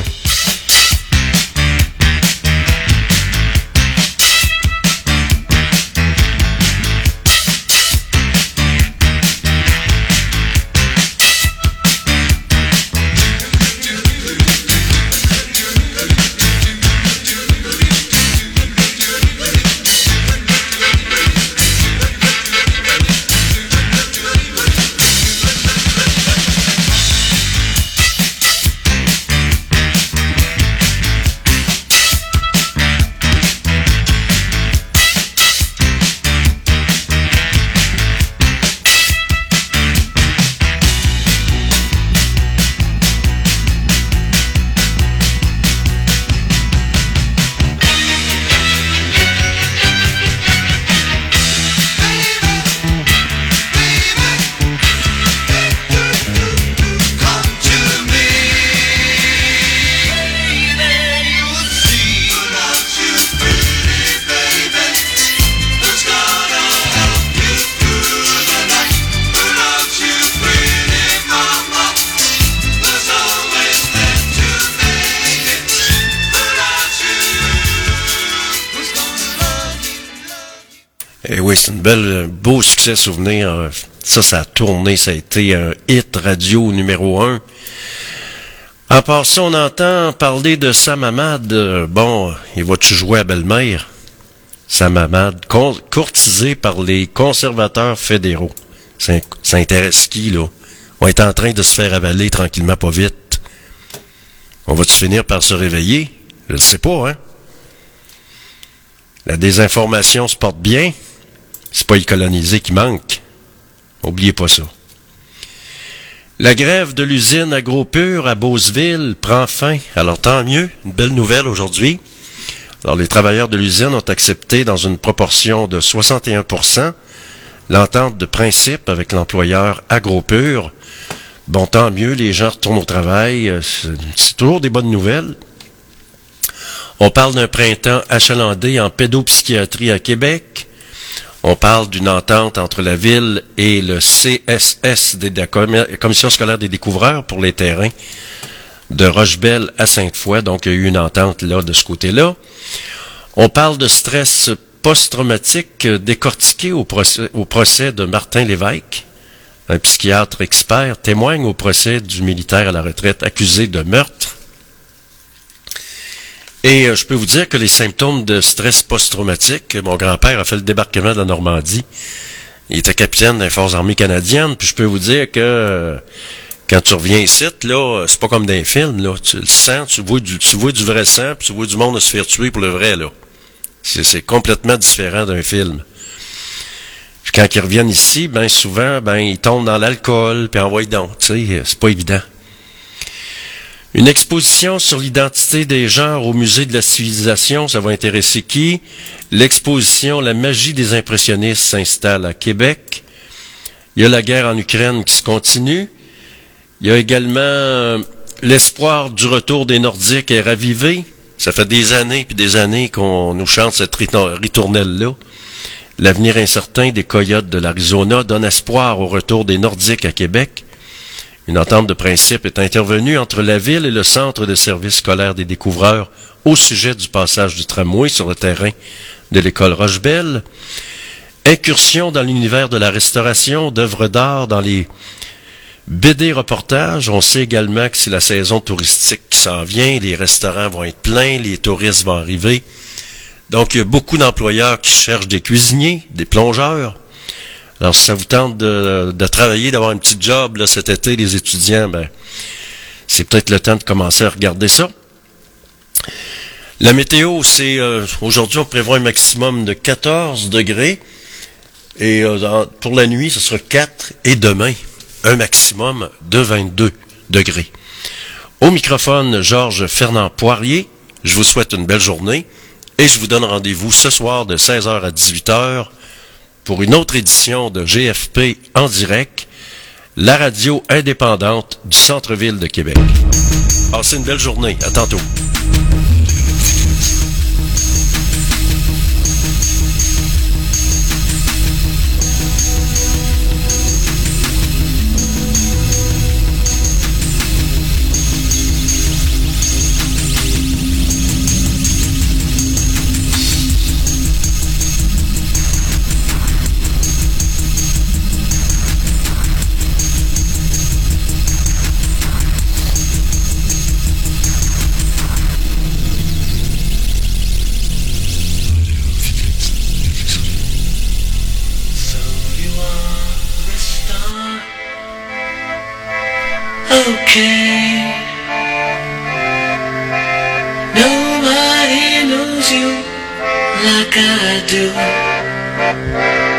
succès, souvenir. Hein. Ça, ça a tourné, ça a été un hit radio numéro un. En passant, on entend parler de Samamad. Euh, bon, il va-tu jouer à belle-mère? Samamad, courtisé par les conservateurs fédéraux. Ça, intéresse qui, là? On est en train de se faire avaler tranquillement, pas vite. On va-tu finir par se réveiller? Je ne sais pas, hein? La désinformation se porte bien. C'est pas les colonisés qui manquent. Oubliez pas ça. La grève de l'usine AgroPure à Beauceville prend fin. Alors tant mieux, une belle nouvelle aujourd'hui. Alors les travailleurs de l'usine ont accepté dans une proportion de 61% l'entente de principe avec l'employeur AgroPure. Bon, tant mieux, les gens retournent au travail. euh, c'est toujours des bonnes nouvelles. On parle d'un printemps achalandé en pédopsychiatrie à Québec. On parle d'une entente entre la ville et le CSS, de la commi- Commission scolaire des découvreurs pour les terrains de Rochebelle à Sainte-Foy. Donc, il y a eu une entente là de ce côté-là. On parle de stress post-traumatique décortiqué au procès, au procès de Martin Lévesque. Un psychiatre expert témoigne au procès du militaire à la retraite accusé de meurtre. Et euh, je peux vous dire que les symptômes de stress post-traumatique, mon grand-père a fait le débarquement de la Normandie. Il était capitaine des forces armées canadiennes, puis je peux vous dire que euh, quand tu reviens ici, là, c'est pas comme dans les films, là. Tu le sens, tu vois du, tu vois du vrai sang, puis tu vois du monde se faire tuer pour le vrai, là. C'est, complètement différent d'un film. Puis quand ils reviennent ici, ben souvent, ben ils tombent dans l'alcool, puis envoient donc, tu sais, c'est pas évident. Une exposition sur l'identité des genres au musée de la civilisation, ça va intéresser qui? L'exposition La magie des impressionnistes s'installe à Québec. Il y a la guerre en Ukraine qui se continue. Il y a également euh, l'espoir du retour des Nordiques est ravivé. Ça fait des années puis des années qu'on nous chante cette rito- ritournelle-là. L'avenir incertain des Coyotes de l'Arizona donne espoir au retour des Nordiques à Québec. Une entente de principe est intervenue entre la ville et le centre de service scolaire des découvreurs au sujet du passage du tramway sur le terrain de l'école Rochebelle. Incursion dans l'univers de la restauration d'œuvres d'art dans les BD reportages. On sait également que c'est la saison touristique qui s'en vient. Les restaurants vont être pleins, les touristes vont arriver. Donc, il y a beaucoup d'employeurs qui cherchent des cuisiniers, des plongeurs. Alors, si ça vous tente de, travailler, d'avoir un petit job cet été, les étudiants, ben, c'est peut-être le temps de commencer à regarder ça. La météo, c'est euh, aujourd'hui, on prévoit un maximum de 14 degrés. Et euh, pour la nuit, ce sera 4. Et demain, un maximum de 22 degrés. Au microphone, Georges Fernand Poirier. Je vous souhaite une belle journée. Et je vous donne rendez-vous ce soir de 16h à 18h pour une autre édition de GFP en direct, la radio indépendante du centre-ville de Québec. Passez une belle journée. À tantôt. Nobody knows you like I do.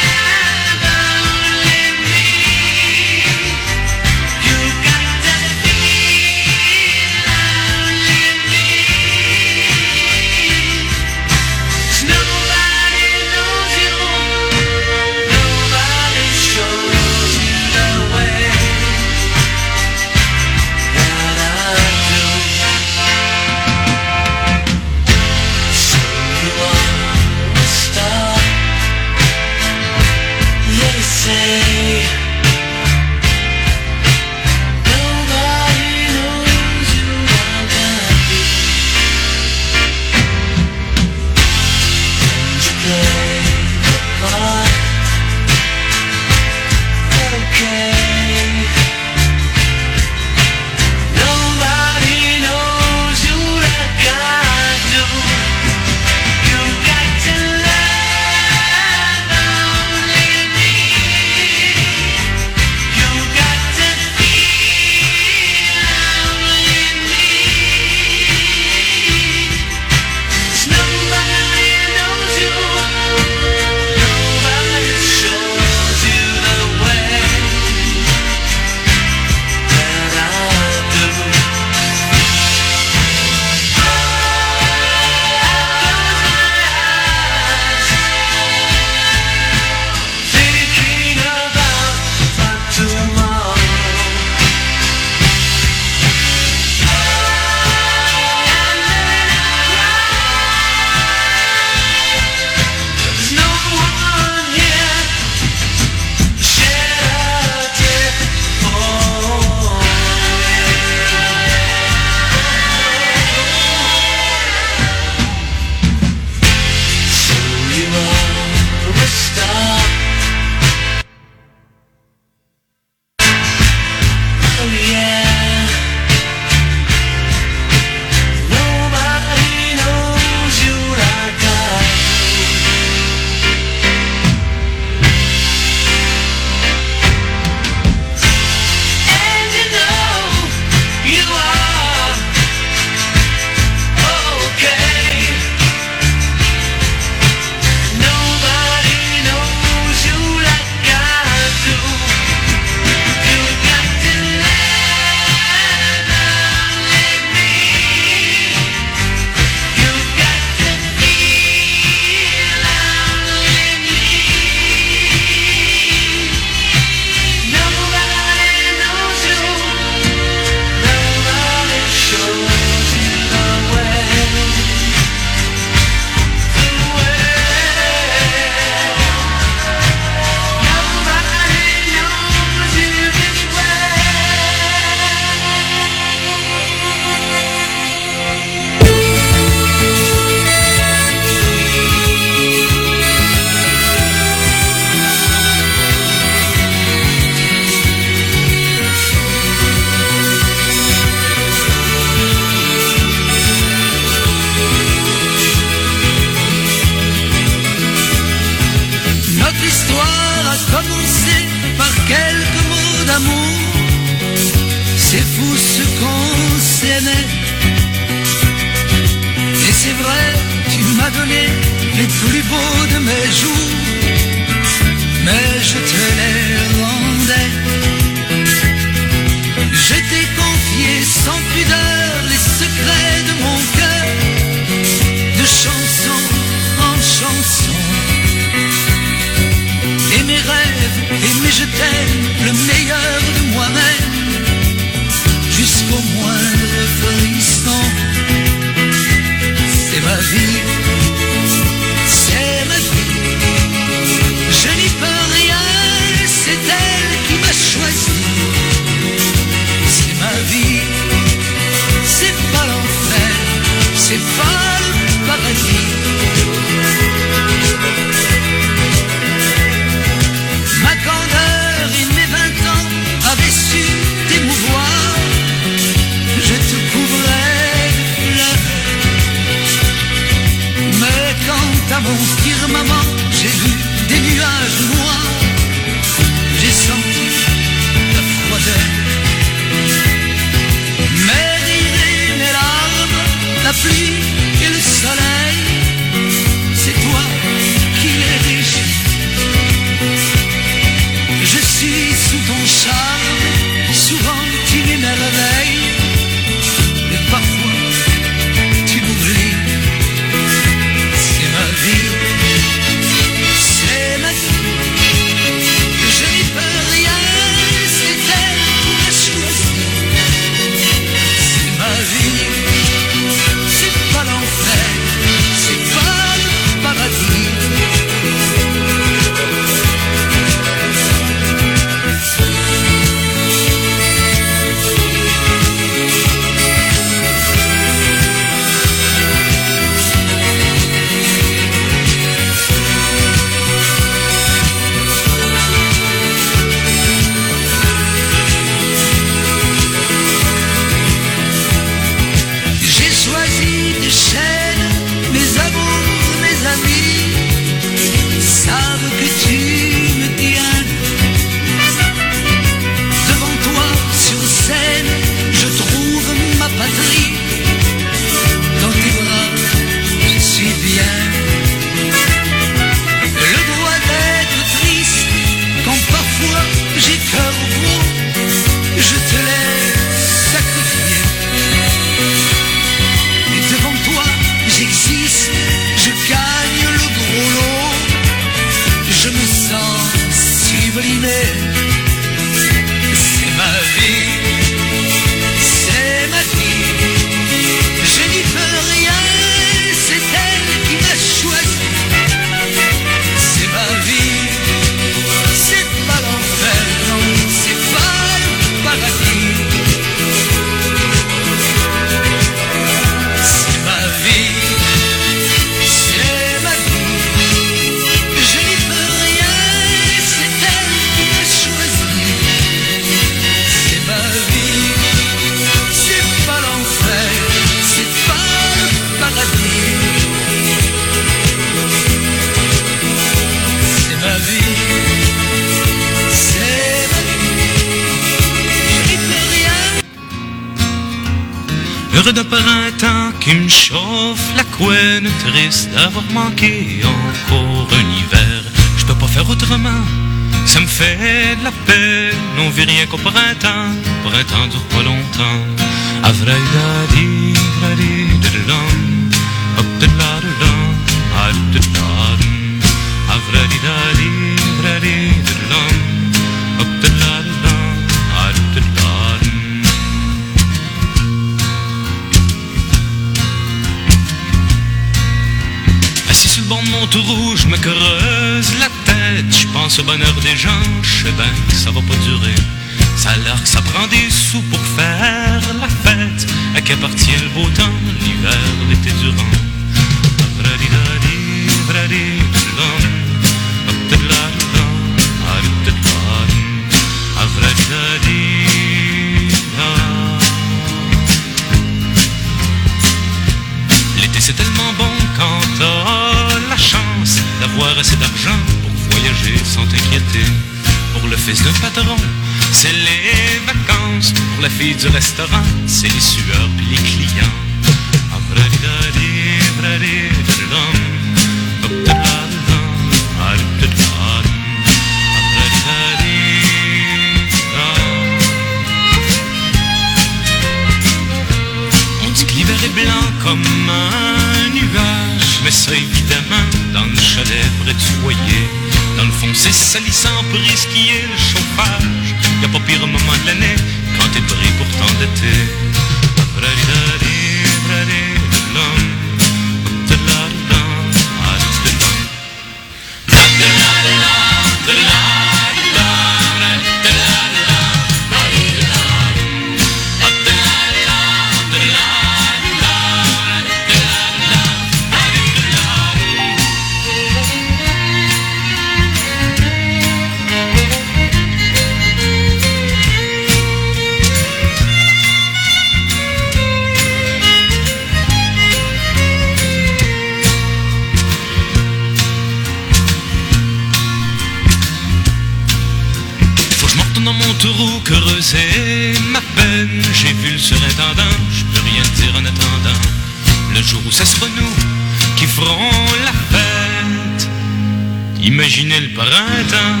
Imaginez le printemps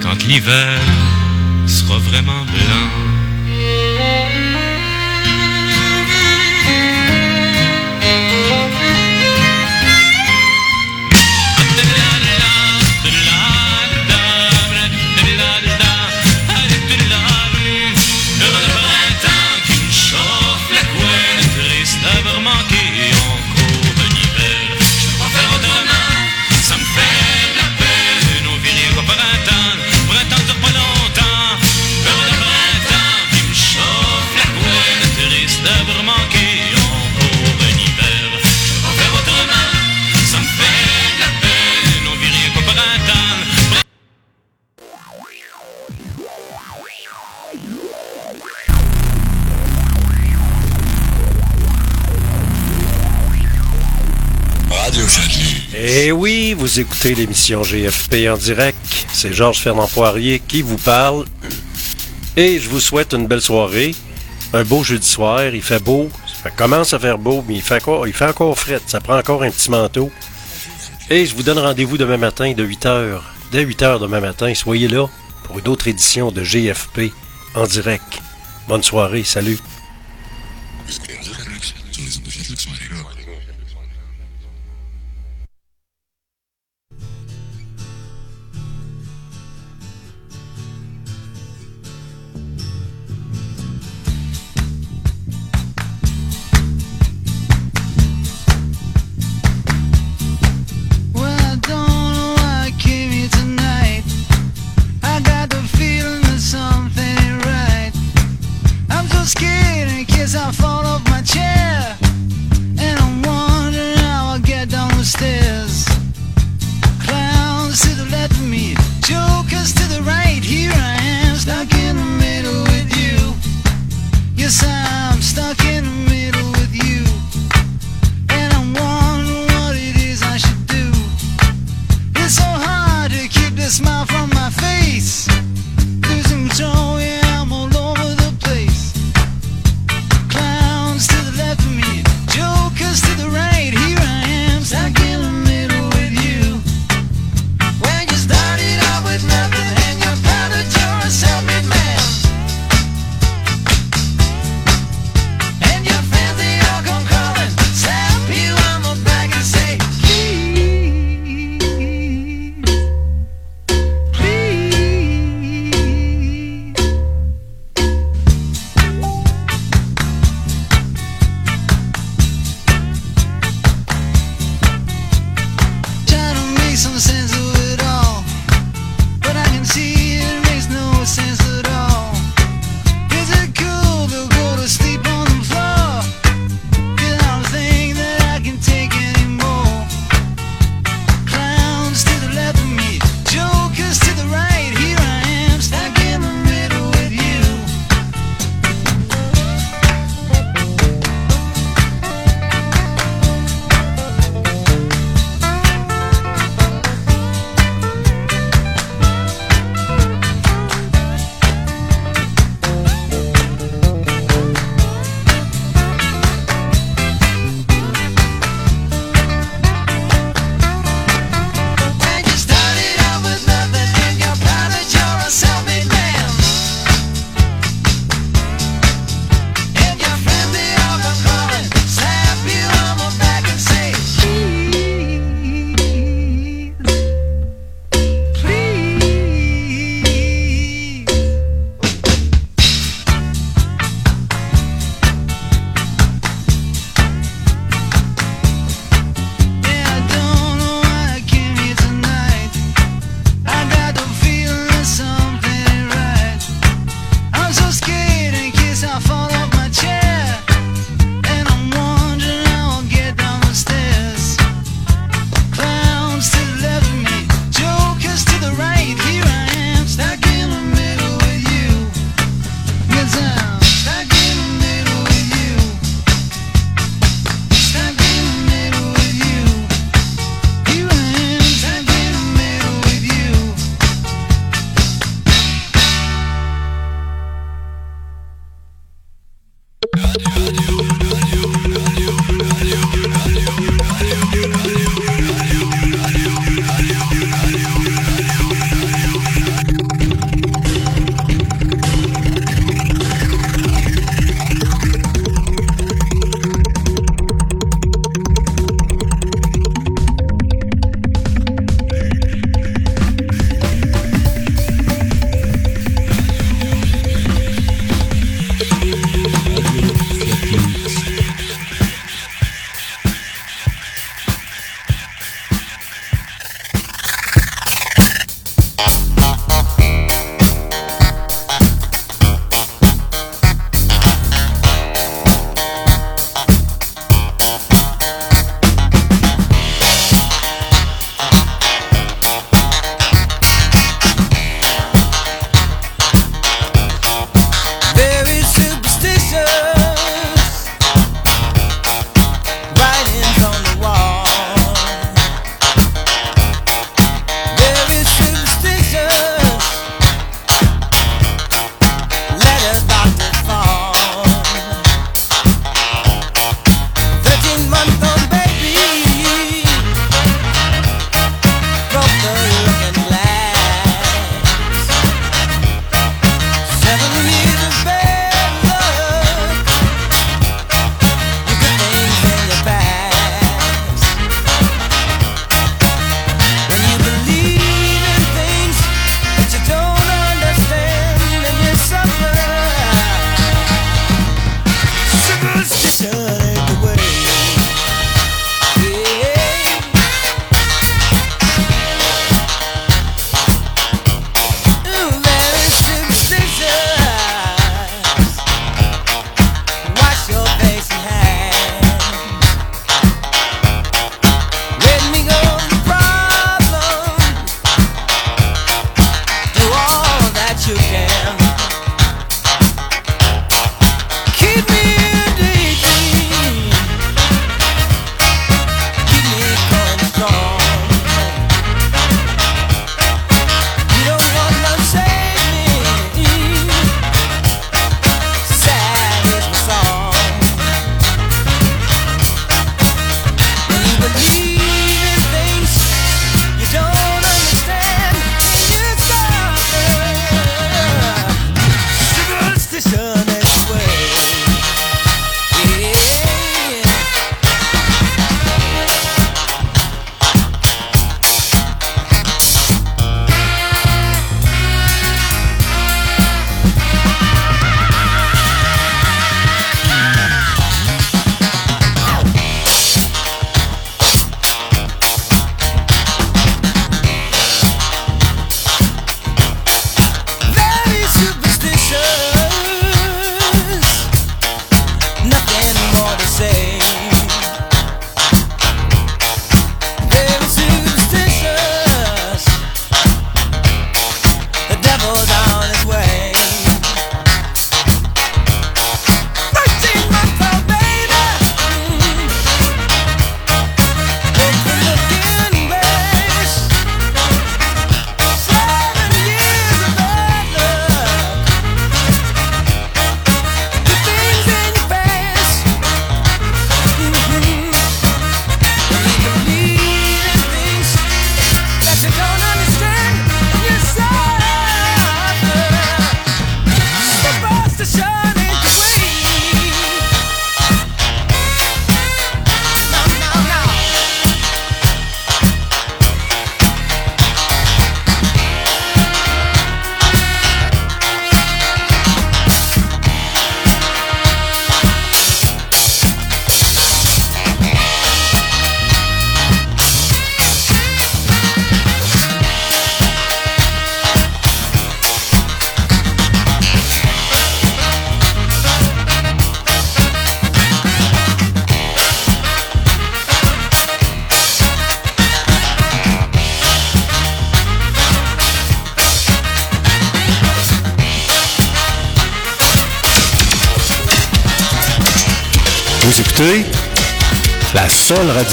quand l'hiver sera vraiment blanc. Vous écoutez l'émission GFP en direct. C'est Georges Fernand Poirier qui vous parle. Et je vous souhaite une belle soirée. Un beau jeudi soir. Il fait beau. Ça commence à faire beau, mais il fait encore, il fait encore fret. Ça prend encore un petit manteau. Et je vous donne rendez-vous demain matin de 8h. Dès 8h demain matin, soyez là pour une autre édition de GFP en direct. Bonne soirée. Salut.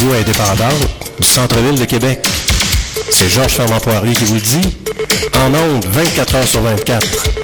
radio indépendante du centre-ville de Québec. C'est Georges Fermant-Poirier qui vous dit. En ondes, 24 heures sur 24.